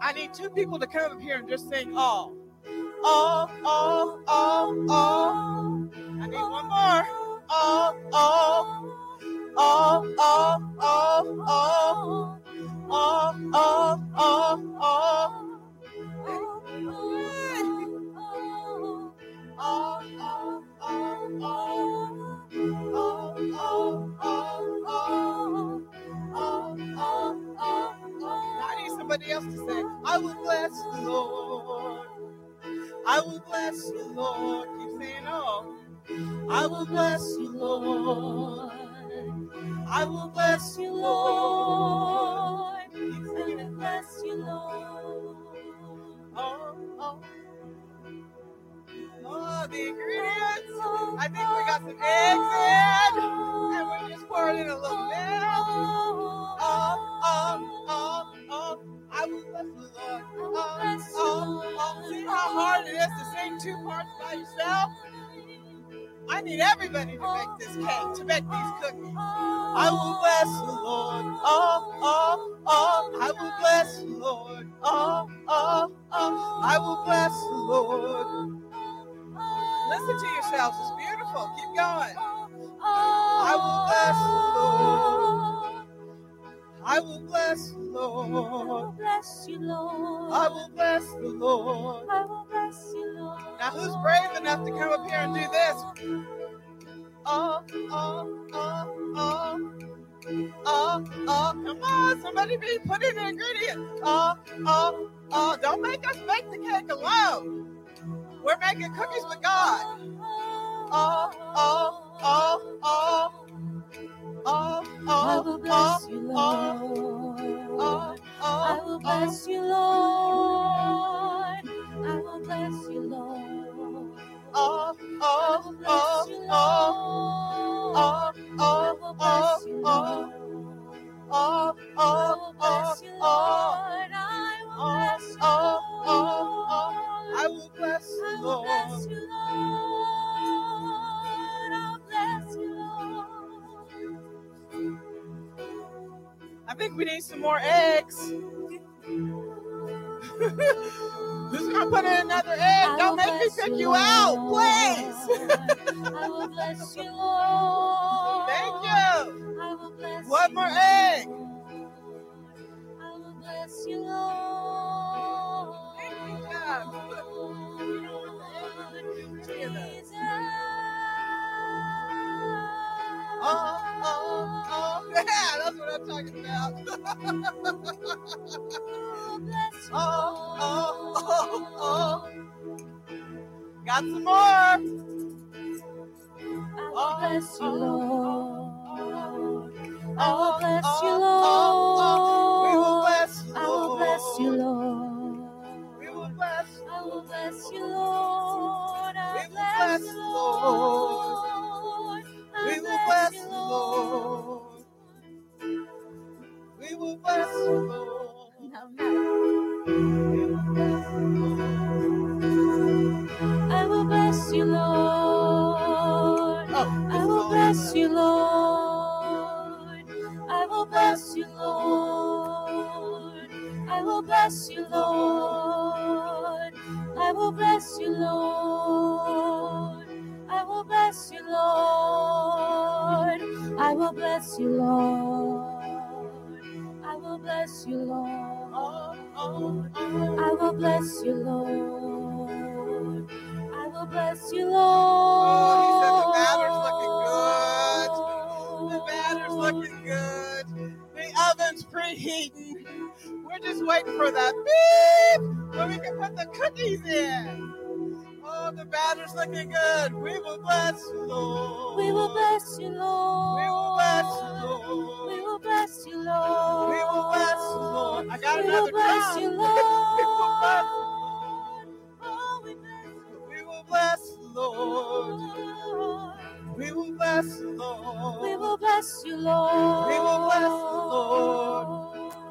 I need two people to come up here and just sing all. All, all, all, all. I need one more. All, all. All, all, all, all. All, all, all, Oh, oh. Oh, the ingredients. I think we got some eggs in. And we just poured in a little milk. Oh, oh, oh, oh. I will bless the Lord. Oh, oh, oh, oh. See how hard it is to sing two parts by yourself? I need everybody to make this cake, to make these cookies. I will bless the Lord. Oh, oh, oh. I will bless the Lord. Oh, oh, oh. I will bless the Lord. Listen to yourselves. It's beautiful. Keep going. I will bless the Lord. I will bless the Lord. bless you, Lord. I will bless the Lord. I will bless you, Lord. Now, who's brave enough to come up here and do this? Oh, oh, oh, oh. Oh, oh, come on, somebody be put in the ingredient. Oh, oh, oh, don't make us make the cake alone. We're making cookies with God. Oh, oh, oh, oh. Oh, I oh, will oh, bless you, Lord. I will bless you, Lord. I will bless you, Lord. I will bless you, Lord. I will bless you, Lord. I will bless you. Lord. I will bless you, Lord. I will bless I will you, Lord. I think we need some more eggs. Who's gonna put in another egg? I Don't make me pick you, you out, please. I will bless you, Lord. Thank you. I will bless One more egg. I will bless you, Lord. Oh, oh, oh. Yeah, that's what I'm talking about. I will bless you, Oh, oh, oh, Got some more. I will bless you, oh, oh, Lord. Oh, I Oh, will bless oh, you, oh, oh. We will bless you, Lord. I will bless you, Lord. Lord. We will bless you. I will bless you, Lord. I We will bless you, Lord. I We will will bless Lord. We will bless Lord. We will bless you, Lord. I will bless you, Lord. Oh, I will bless you, Lord. I will bless you, Lord. I will bless you, Lord. I will bless you, Lord. I will bless you, Lord. I will bless you, Lord. I will bless you, Lord. Oh, oh, oh. I will bless you, Lord. I will bless you, Oh, he said Lord. the batter's looking good. The batter's looking good. The oven's preheating. We're just waiting for that beep so we can put the cookies in. Oh, the batter's looking good. We will bless you, Lord. We will bless you, Lord. We will bless you, Lord. We will bless you, Lord. We will bless you, Lord. I got We another bless you, we Lord. will bless you, Oh, we bless you, Lord. We will bless you, Lord. Lord. We will bless you, Lord. We will bless you, Lord. We will bless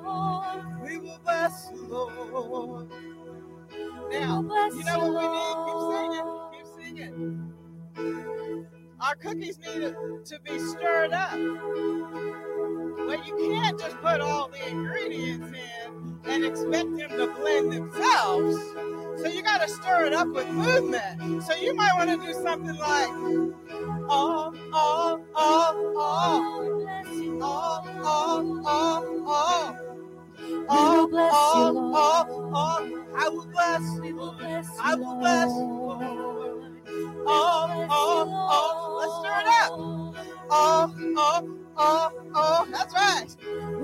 you, Lord. We will bless you, Lord. Now, you know what we need? Keep singing. Keep singing. Our cookies need to be stirred up. But you can't just put all the ingredients in and expect them to blend themselves. So you got to stir it up with movement. So you might want to do something like, oh, oh, oh, oh. We bless you, Oh, oh, oh, oh. Oh, bless you, oh, Lord. oh, oh. I will bless you. you, I will bless you, Lord. Lord. We will Oh, oh, you, oh. Let's stir it up. Lord. Oh, oh, oh, oh. That's right.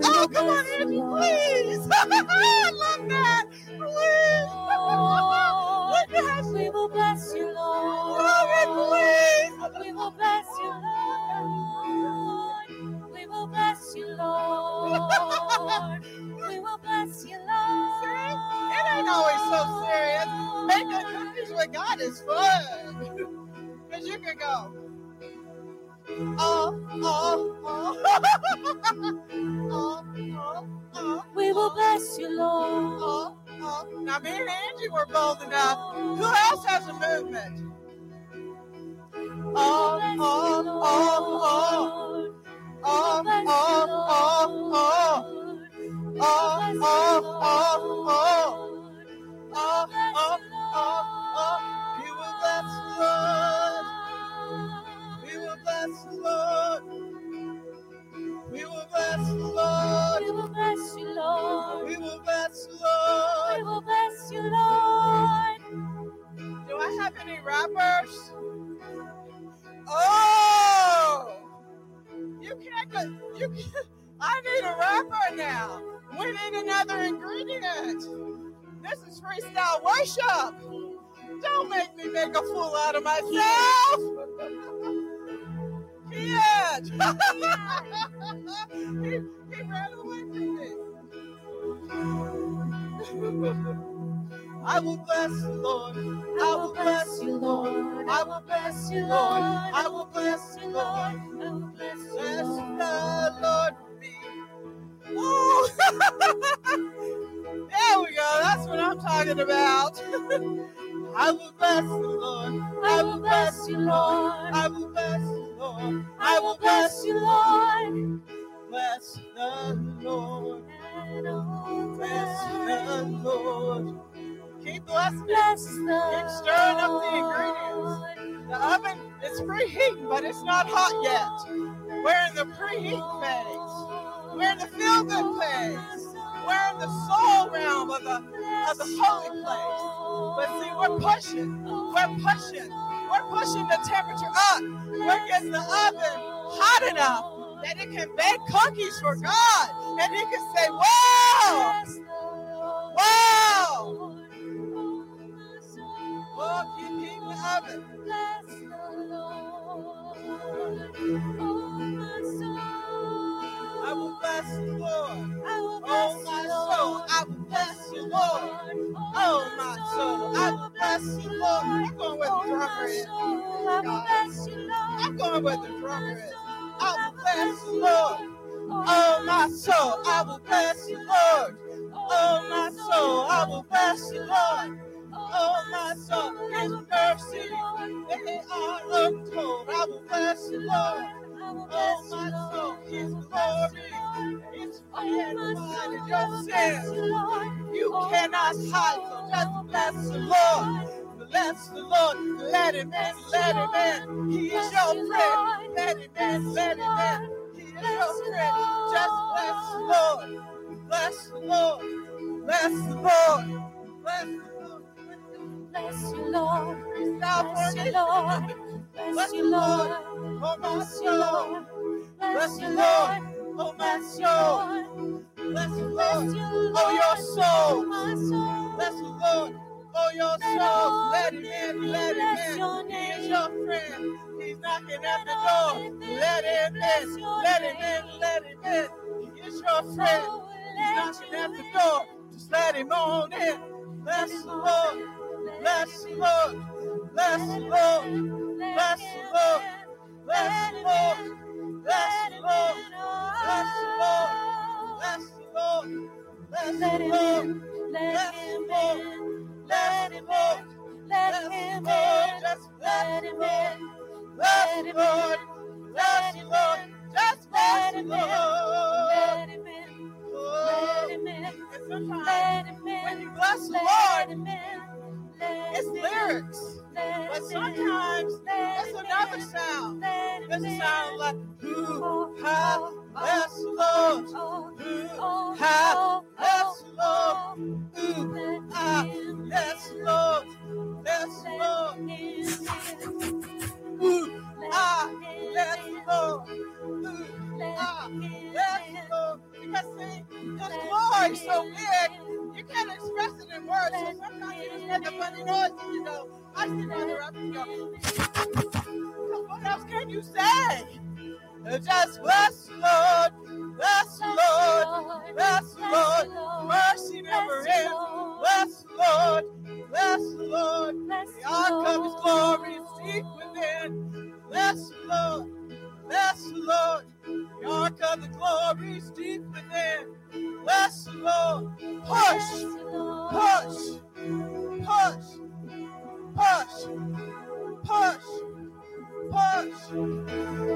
Oh, come on, you, Lord. please. I love that. Please. Look at Lord, we will bless you, Lord. It, please. We will bless you, Lord. We will bless you, Lord. We will bless you, Lord. It ain't always so serious. Making cookies with God is fun. Because you can go, oh, oh, oh. oh, oh, oh. We will bless you, Lord. Oh, oh, oh. Now, me and Angie were bold enough. Who else has a movement? Oh oh, oh, oh, oh, oh. Oh, oh, oh, oh. Oh, oh, oh, oh. Oh, oh, oh, oh. We will bless the Lord. We will bless the Lord. We will bless the Lord. We will bless you, Lord. We will bless the Lord. We will bless you, Lord. Do I have any rappers? Oh! You can't. You can't. I need a rapper now. We need another ingredient. This is freestyle worship. Don't make me make a fool out of myself. Can't. he, he ran away from me. I will bless the Lord. I will bless you, Lord. I will bless you, Lord. I will bless you, Lord. I will bless you, Bless the Lord for. Oh, there we go. That's what I'm talking about. I will bless the Lord. I will bless you, Lord. I will bless the Lord. I will bless you, Lord. Bless the Lord. Bless the Lord. Keep blessing. Bless Keep stirring up the ingredients. The oven is preheating, but it's not hot yet. We're in the preheat phase. We're in the feel good place. We're in the soul realm of the of the holy place. But see, we're pushing. We're pushing. We're pushing the temperature up. We're getting the oven hot enough that it can bake cookies for God. And he can say, Wow! Wow! Oh, keep the oven. I will bless the Lord. Oh, my soul, I will bless you, Lord. Oh, my soul, I will bless you, Lord. I'm going where the drummer is. I'm going where the drummer is. I will bless you, Lord. Oh, my soul, I will bless you, Lord. Oh, my soul, I will bless you, Lord. Oh, my soul, His mercy, they are untold. I will bless you, Lord. Oh, my soul, glory, your sin. You cannot hide, just bless the Lord. Bless the Lord, let him in, let him in. He is your friend. Let him in, let him in. Your. Just bless the Lord. Bless the Lord. Bless the Lord. Bless the Lord. Bless you, Lord. Bless you. Lord. Bless you, Lord. Oh, my Bless you, soul. Lord. Bless you, oh, you, Lord. Oh, oh, my Bless you, soul. Bless the Bless Lord. you, Lord. Oh, your soul. Bless the Lord. for your soul. Let him in, let him in. He is your friend. He's knocking at the door. Let him in, let him in, let him in. He is your friend. Oh, He's knocking at the door. Just let him on in. Bless the Lord. Bless the Lord. Bless the Lord. Bless the Lord. Bless the Lord. Bless the Lord. Bless the Lord. Bless the Lord. Bless Let him Lord. Bless him Lord. Bless the Lord. let him in, Just let bless him Lord. in, Bless the Lord. Bless let Lord. Just bless the Lord. let him in, let him in, let him when you bless the Lord, him in, let it's lyrics. But sometimes there's another sound. There's a sound like, Who hath blessed Lord? Who hath blessed love, Who hath blessed Lord? Blessed Lord. Who hath blessed Lord? Who hath blessed Lord? Because see, His glory so big, you can't express it in words. So sometimes you just make a funny noise, you know. I see brother up and go, because what else can you say? Just bless the Lord, bless the Lord, bless the Lord, mercy never ends. Bless the Lord, bless the Lord, the ark of His glory is deep within. Bless the Lord, bless the Lord, the ark of the glory is deep within. Bless the Lord, push, push, push, push, push, push,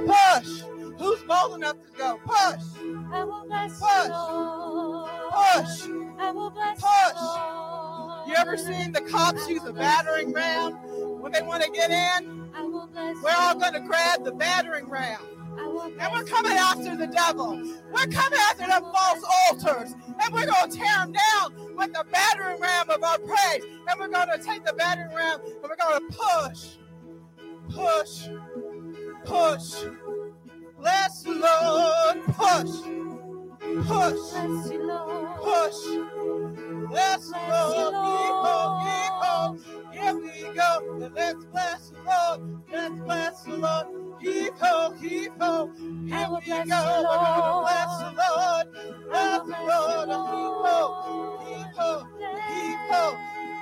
push. Who's bold enough to go? Push, I will bless Push. Lord. push. I will bless Push. the You ever seen the cops use a battering ram when they want to get in? I will bless We're all going to grab the battering ram. And we're coming after the devil. We're coming after them false altars. And we're going to tear them down with the battering ram of our praise. And we're going to take the battering ram and we're going to push, push, push. Bless the Lord. Push, push, Bless you, Lord. push. Bless the Lord. Yeehaw, yeehaw. Here we go. And let's bless the Lord. Let's bless the Lord. Yeehaw, yeehaw. Here we go. We're gonna bless the Lord. Bless the Lord. Yeehaw, yeehaw.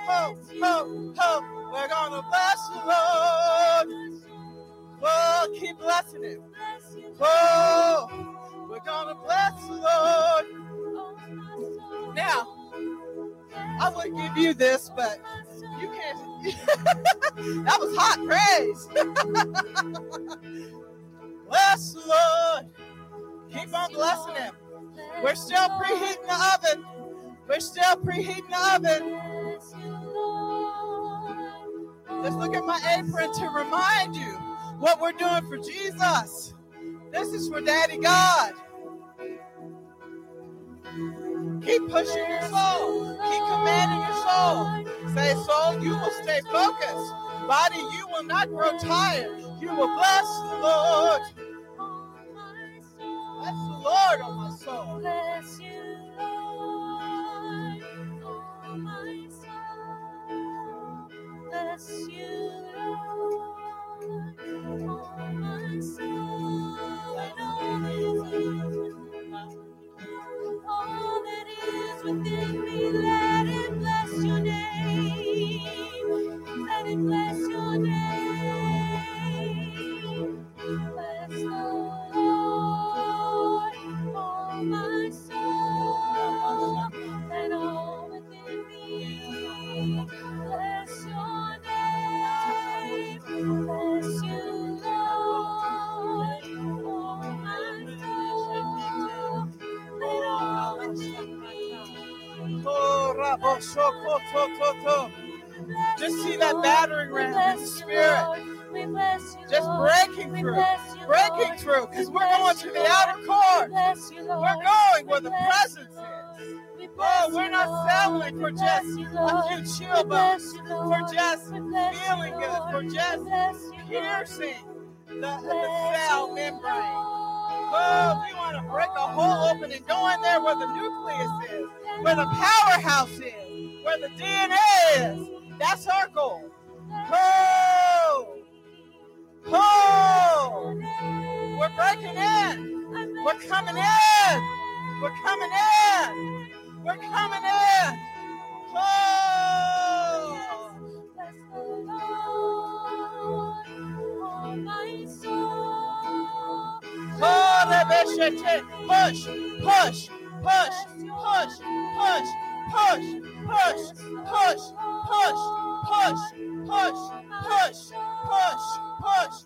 Ho, ho, ho. Ho. We're gonna bless the Lord. Oh, keep blessing Him. Oh, we're gonna bless the Lord. Now, I would give you this, but you can't. that was hot praise. bless the Lord. Keep on blessing Him. We're still preheating the oven. We're still preheating the oven. Just look at my apron to remind you what we're doing for Jesus. This is for Daddy God. Keep pushing your soul. Keep commanding your soul. Say, soul, you will stay focused. Body, you will not grow tired. You will bless the Lord. Bless the Lord on my soul. Bless you, Lord, oh my soul. Bless you, Lord, oh my soul. Within me, let it bless your name. Let it bless Just see that battering ram in spirit. Just breaking through, breaking through, because we're going to the outer court. We're going where the presence is. Oh, we're not settling for just a few chill bumps, for just feeling good, for just piercing the, the cell membrane. Oh, we want to break a hole open and go in there where the nucleus is, where the powerhouse is where the DNA is. That's our goal. Ho! Ho! We're breaking in. We're coming in. We're coming in. We're coming in. Ho! Ho! Push, push, push, push, push, push, push, push, push, push, push, push, push, push,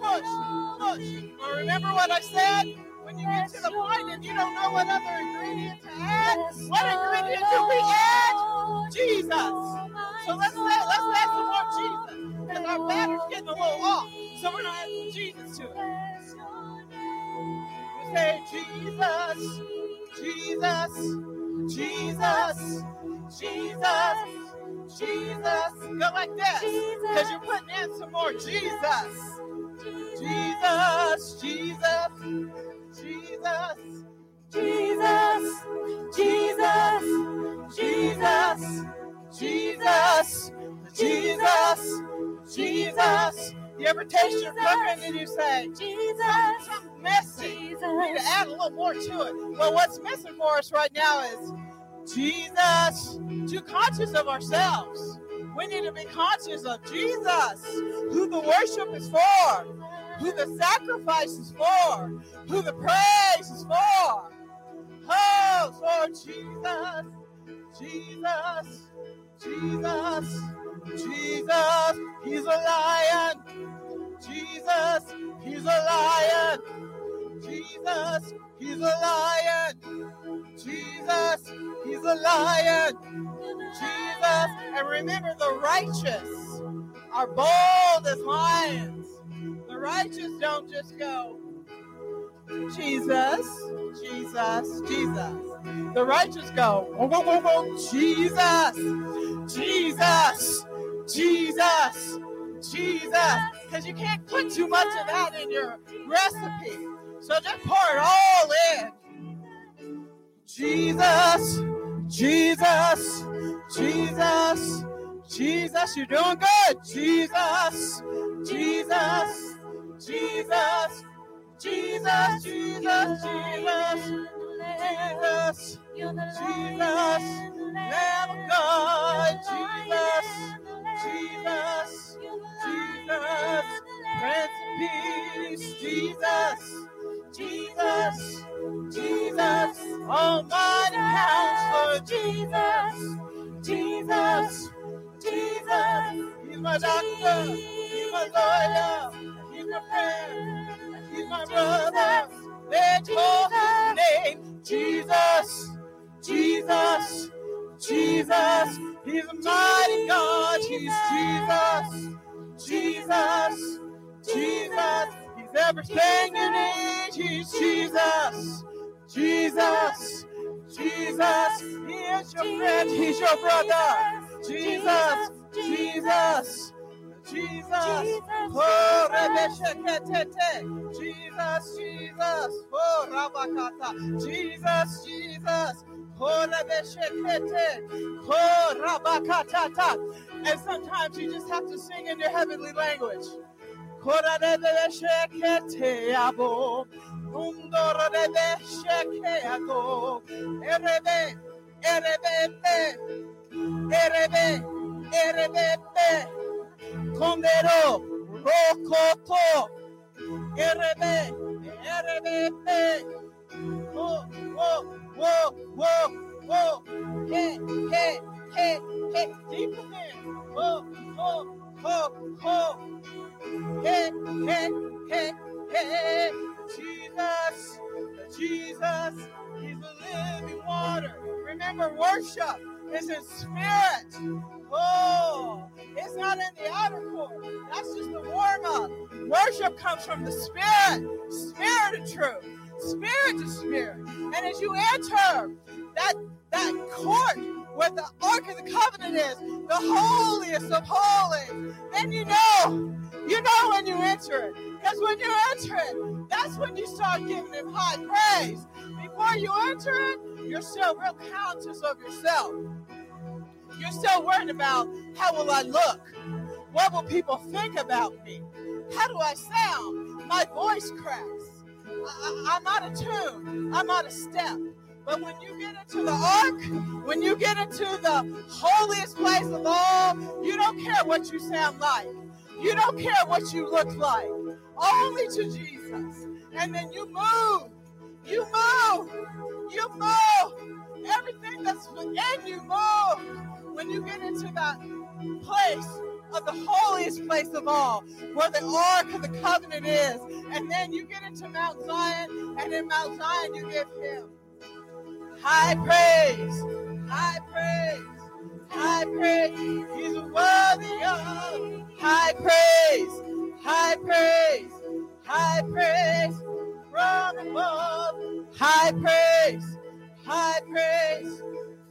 push, push. Now remember what I said? When you get to the point and you don't know what other ingredient to add, what ingredient do we add? Jesus. So let's add, let's add some more Jesus. Because our batter's getting a little off. So we're gonna add some Jesus to it. We say Jesus, Jesus, Jesus, Jesus, Jesus. Go like this. Because you're putting in some more Jesus. Jesus, Jesus, Jesus, Jesus, Jesus, Jesus, Jesus, Jesus, Jesus. You ever taste your cooking and you say, Jesus, something missing? We need to add a little more to it. Well, what's missing for us right now is Jesus. Too conscious of ourselves. We need to be conscious of Jesus, who the worship is for, who the sacrifice is for, who the praise is for. Oh, Lord Jesus, Jesus, Jesus, Jesus, He's a lion. Jesus, He's a lion. Jesus, He's a lion. Jesus, He's a lion. Jesus, and remember the righteous are bold as lions. The righteous don't just go, Jesus, Jesus, Jesus. The righteous go, whoa, whoa, whoa, whoa, Jesus, Jesus, Jesus, Jesus. Because you can't put too much of that in your recipe. So just pour it all in. Jesus, Jesus, Jesus, Jesus, you're doing good. Jesus, Jesus, Jesus, Jesus, Jesus, Jesus, Jesus, Jesus, of God, Jesus, Jesus, Jesus, Prince of Peace, Jesus, Jesus, Jesus, Almighty Counselor, Jesus, Jesus, Jesus, He's my doctor, He's my lawyer, He's my friend, my brother. Call His name Jesus, Jesus, Jesus. He's a mighty God. He's Jesus, Jesus, Jesus. He's everything you need. Jesus, Jesus, Jesus. He your friend. He's your brother. Jesus, Jesus, Jesus. Oh, Rebesheketete. Jesus, Jesus. Oh, Rabakata. Jesus, Jesus. Oh, Rebeshekete. Oh, oh Rabakatata. And sometimes you just have to sing in your heavenly language. Oh, Undorebeshekeato. Erebe, erebe, erebe, erebe. Kondero, Rokoto, oh, RB, RBP, Wo, oh, Wo, oh, Wo, Wo, Wo, He, He, He, He, deep in. There, Wo, Wo, Ho, Ho, He, He, He, He, Jesus, Jesus, He's the living water. Remember, worship is in spirit. Oh, it's not in the outer court. That's just the warm up. Worship comes from the spirit, spirit of truth, spirit to spirit. And as you enter that that court where the Ark of the Covenant is, the holiest of holies, then you know, you know when you enter it. Because when you enter it, that's when you start giving him high praise. Before you enter it, you're still real conscious of yourself. You're still worried about how will I look? What will people think about me? How do I sound? My voice cracks. I, am out of tune. I'm out of step. But when you get into the ark, when you get into the holiest place of all, you don't care what you sound like. You don't care what you look like. Only to Jesus. And then you move. You move. You move. Everything that's within you move. When you get into that place of the holiest place of all, where the Ark of the Covenant is. And then you get into Mount Zion, and in Mount Zion you give him high praise, high praise, high praise. He's worthy of high praise, high praise, high praise from above, high praise, high praise.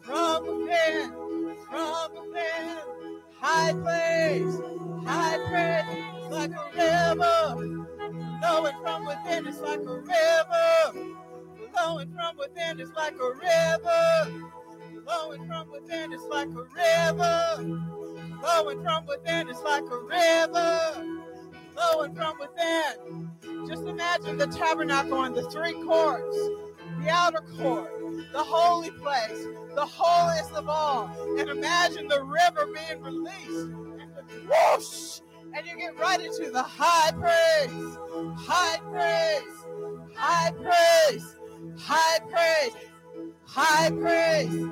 From within, from within, high praise, high praise, like a river, flowing from within, it's like a river, flowing from within, it's like a river, flowing from within, it's like a river, flowing from within, it's like a river flowing from within. Just imagine the tabernacle and the three courts, the outer court, the holy place, the holiest of all. And imagine the river being released and the whoosh, and you get right into the high praise, high praise, high praise, high praise, high praise,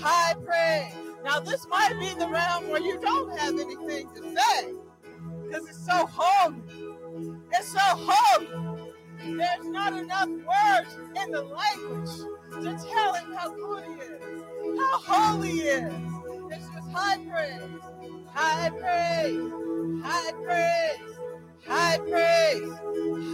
high praise. Now, this might be the realm where you don't have anything to say because it's so holy. It's so holy. There's not enough words in the language to tell him how good he is, how holy he is. It's just high praise, high praise, high praise, high praise,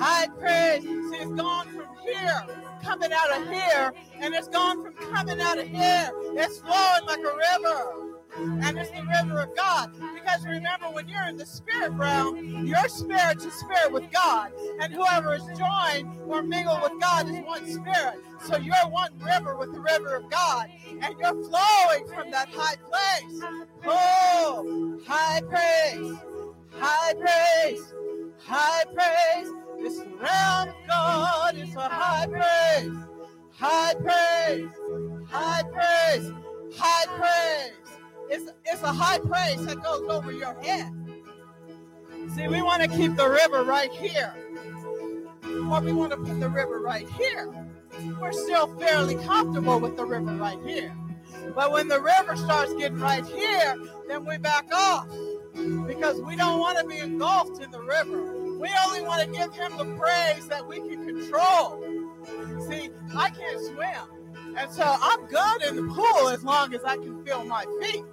high praise. See, it's gone from here, coming out of here, and it's gone from coming out of here. It's flowing like a river and it's the river of God. Because remember, when you're in the spirit realm, your spirit is spirit with God, and whoever is joined or mingled with God is one spirit. So you're one river with the river of God, and you're flowing from that high place. Oh, high praise, high praise, high praise. This realm of God is a high praise, high praise, high praise, high praise. It's, it's a high praise that goes over your head. See, we want to keep the river right here. Or we want to put the river right here. We're still fairly comfortable with the river right here. But when the river starts getting right here, then we back off because we don't want to be engulfed in the river. We only want to give him the praise that we can control. See, I can't swim. And so I'm good in the pool as long as I can feel my feet.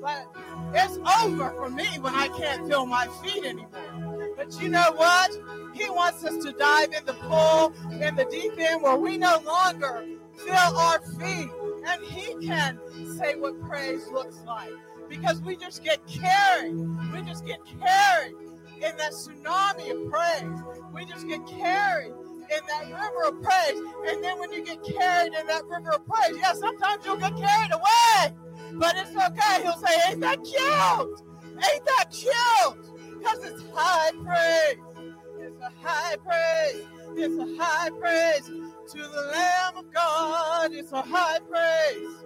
But it's over for me when I can't feel my feet anymore. But you know what? He wants us to dive in the pool in the deep end where we no longer feel our feet. And he can say what praise looks like. Because we just get carried. We just get carried in that tsunami of praise. We just get carried in that river of praise. And then when you get carried in that river of praise, yeah, sometimes you'll get carried away. But it's okay. He'll say, Ain't that cute? Ain't that cute? Because it's high praise. It's a high praise. It's a high praise to the Lamb of God. It's a high praise.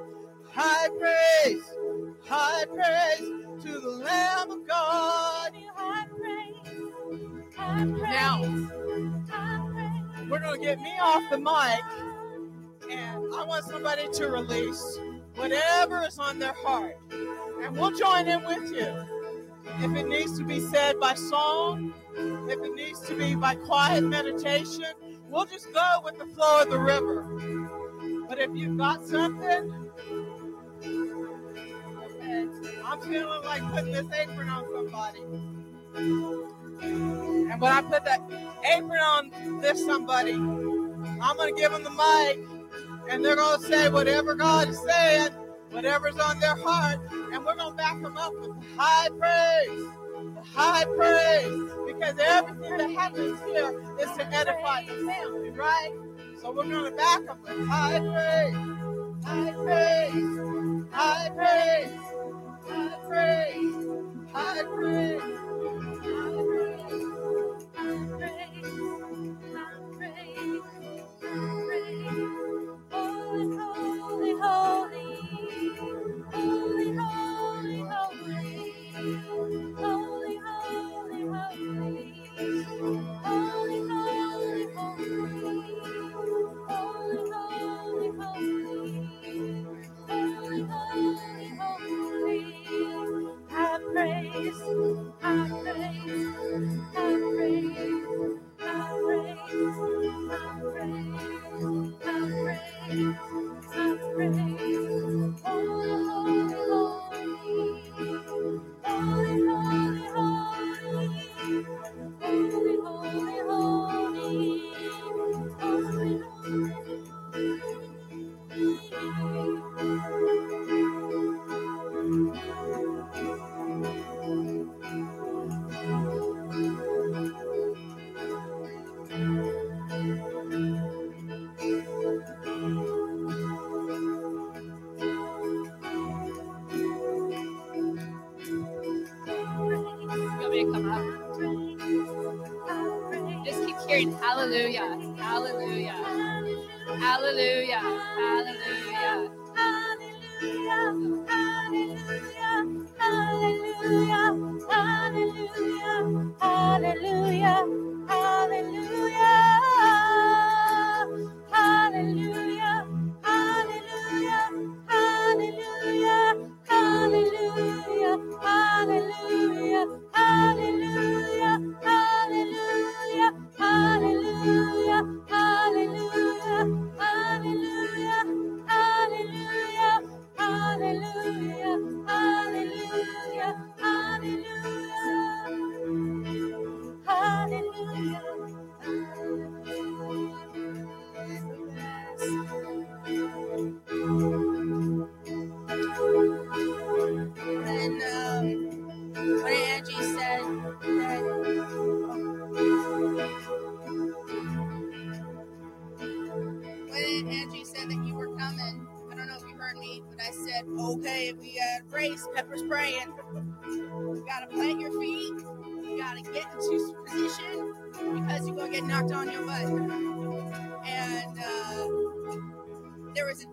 High praise. High praise to the Lamb of God. High praise. High praise. Now, we're going to get me off the mic, and I want somebody to release whatever is on their heart. And we'll join in with you. If it needs to be said by song, if it needs to be by quiet meditation, we'll just go with the flow of the river. But if you've got something, okay, I'm feeling like putting this apron on somebody. And when I put that apron on this somebody, I'm going to give them the mic and they're going to say whatever God is saying, whatever's on their heart, and we're going to back them up with high praise. High praise, because everything that happens here is to edify the family, right? So we're going to back them with high praise, high praise, high praise, high praise, high praise, I praise, I praise.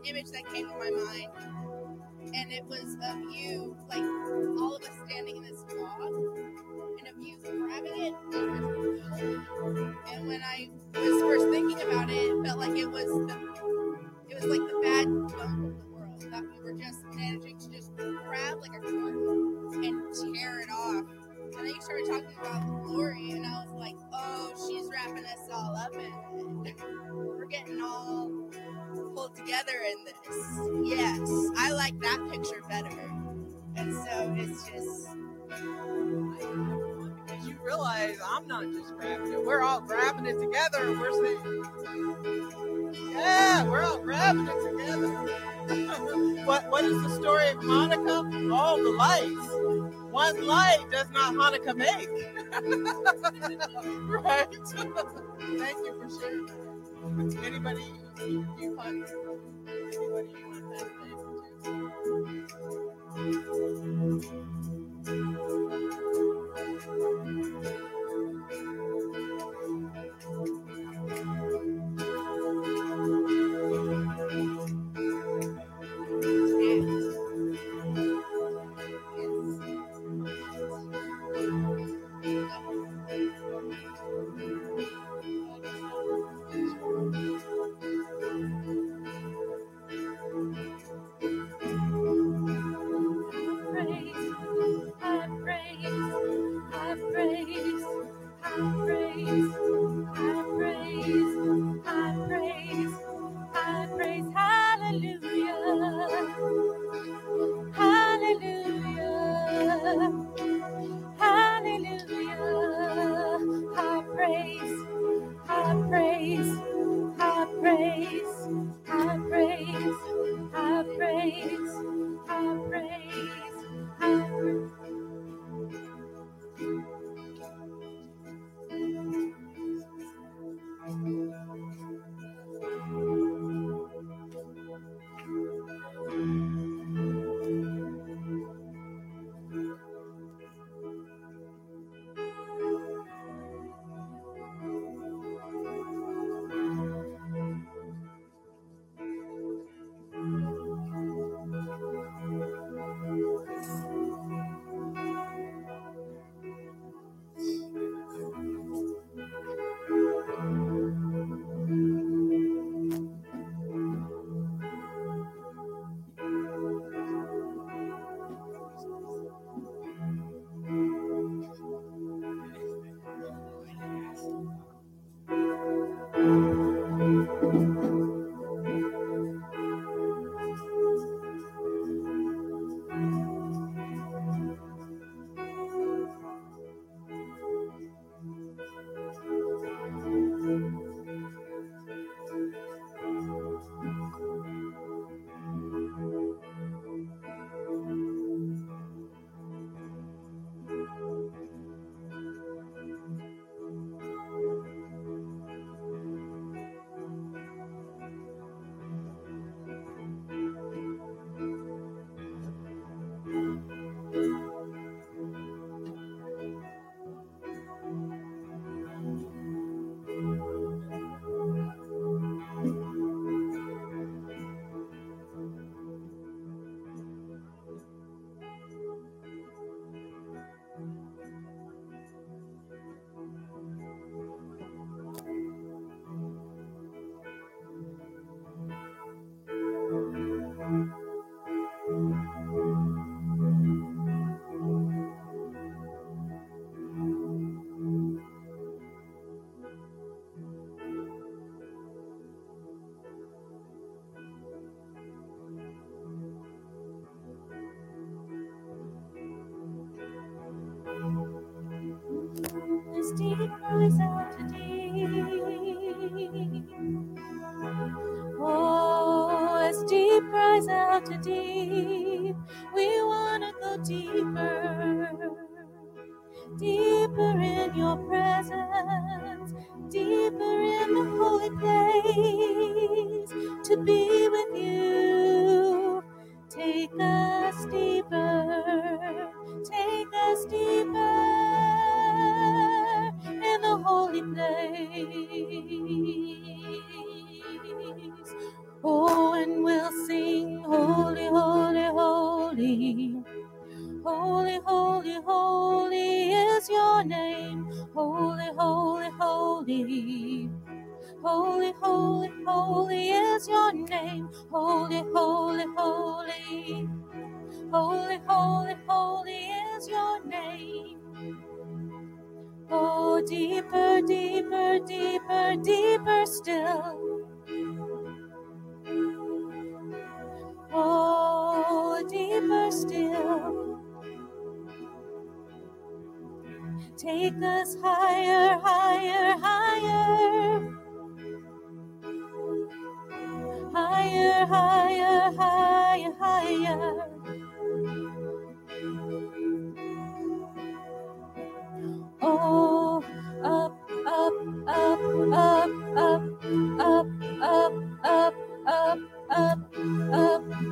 Image that came to my mind and it was of you, like all of us standing in this fog, and of you grabbing it. And when I was first thinking about it, it felt like it was the, it was like the bad bump of the world that we were just managing to just grab like a truck and tear it off. And then you started talking about glory, and I was like, oh, she's wrapping us all up in it. We're getting all pulled together in this. Yes, I like that picture better. And so it's just, Because you realize I'm not just grabbing it. We're all grabbing it together we're saying, Yeah, we're all grabbing it together. what what is the story of Hanukkah? All the lights. One light does not Hanukkah make. right? Thank you for sharing Anybody you, want anybody you want that thing to?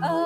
Oh.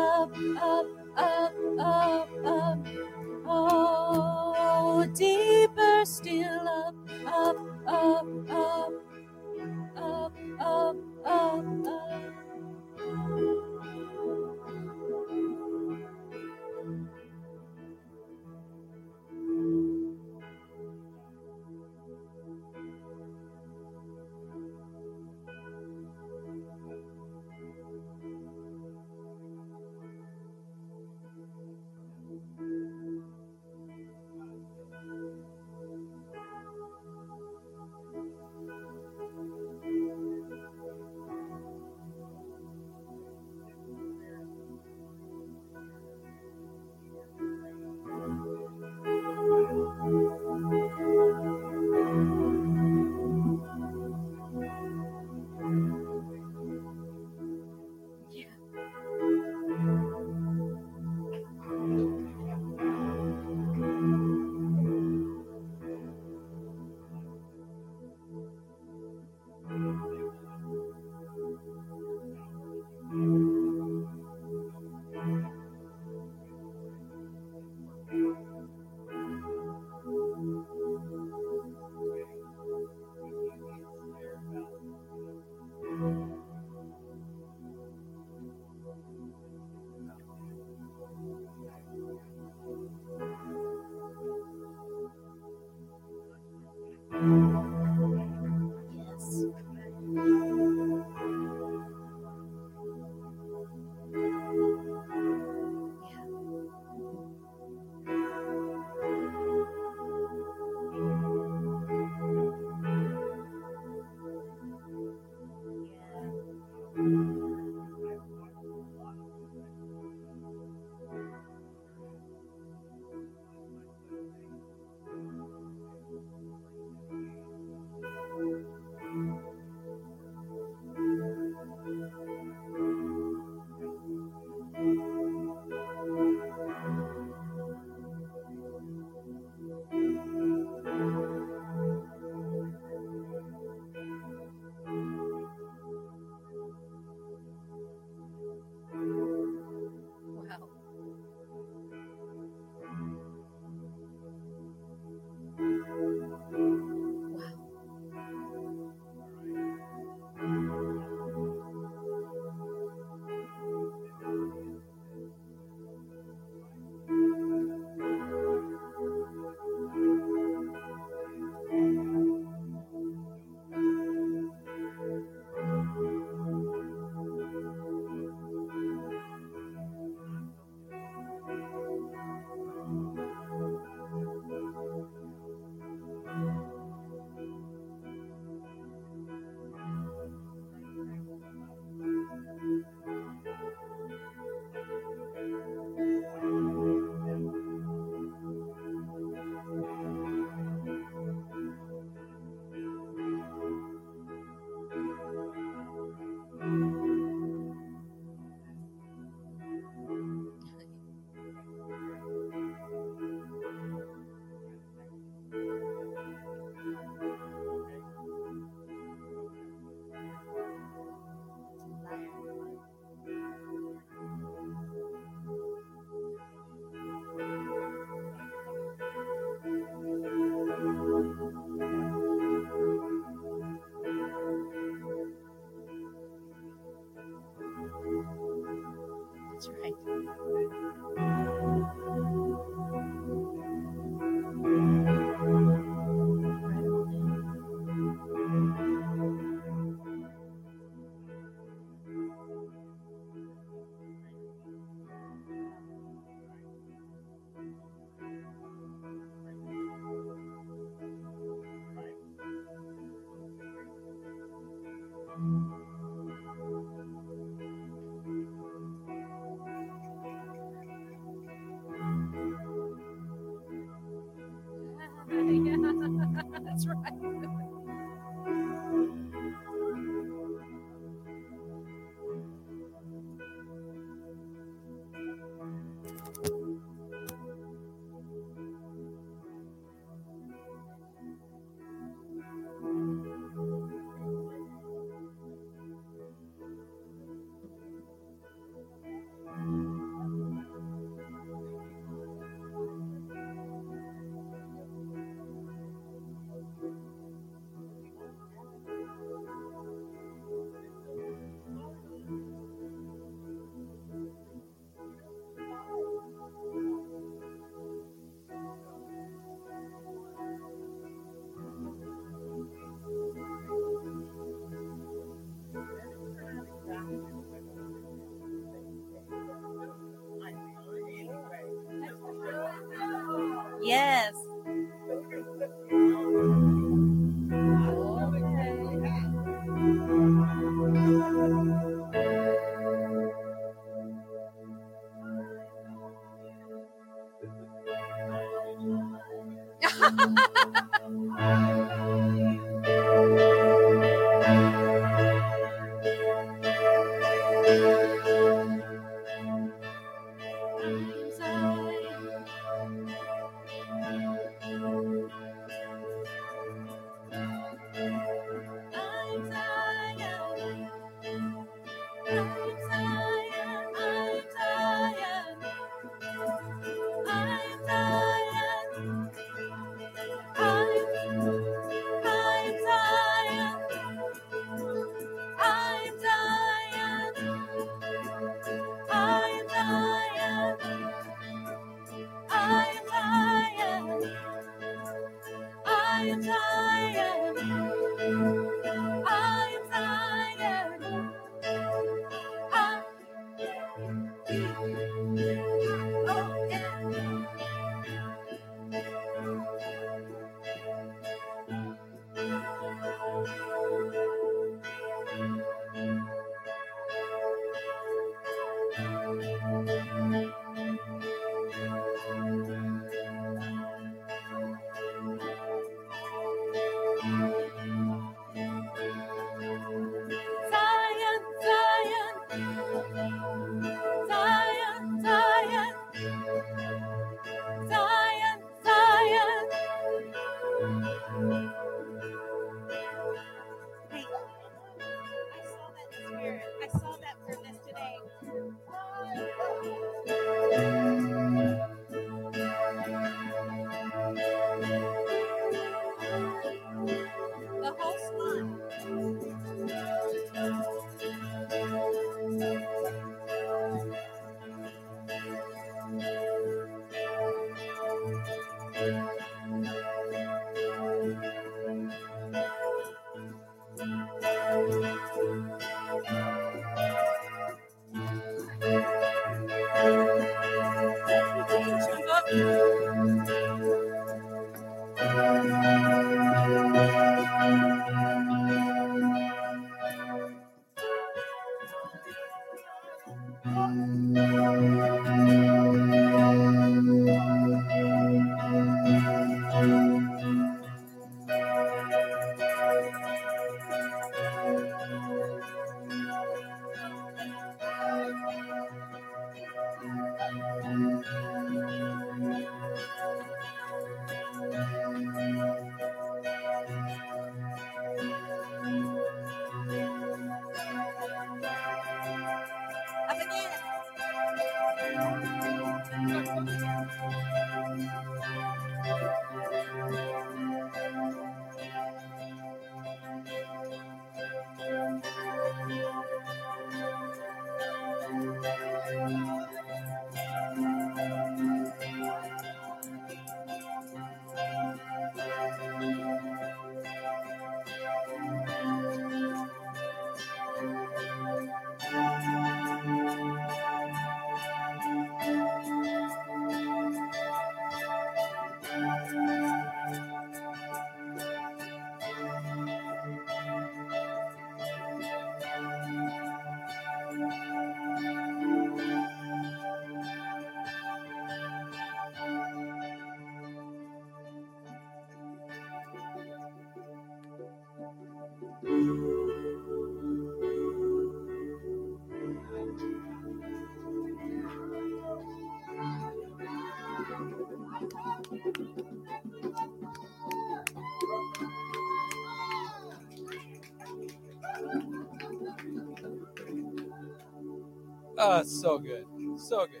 It's so good. So good.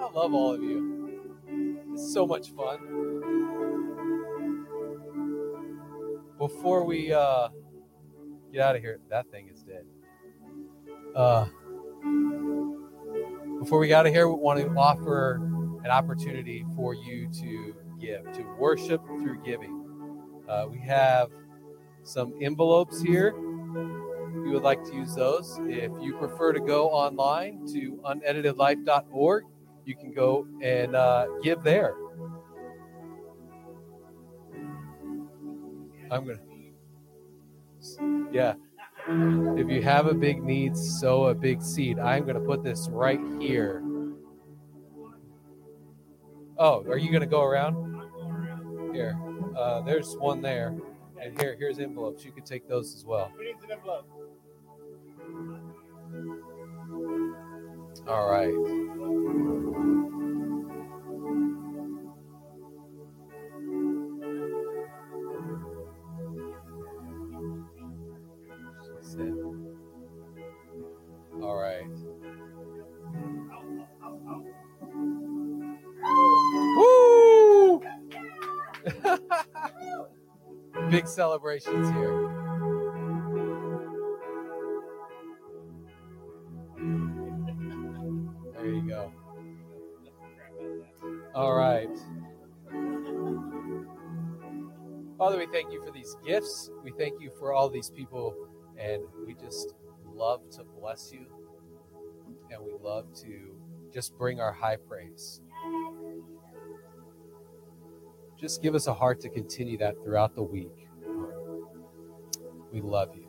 I love all of you. It's so much fun. Before we uh, get out of here, that thing is dead. Uh, before we get out of here, we want to offer an opportunity for you to give, to worship through giving. Uh, we have some envelopes here. You would like to use those, if you prefer to go online to uneditedlife.org, you can go and uh, give there. I'm gonna, yeah. If you have a big need, sow a big seed. I'm gonna put this right here. Oh, are you gonna go around? Here, uh, there's one there, and here, here's envelopes. You can take those as well. All right. All right. Woo! Big celebrations here. All mm-hmm. right. Father, we thank you for these gifts. We thank you for all these people, and we just love to bless you, and we love to just bring our high praise. Just give us a heart to continue that throughout the week. We love you.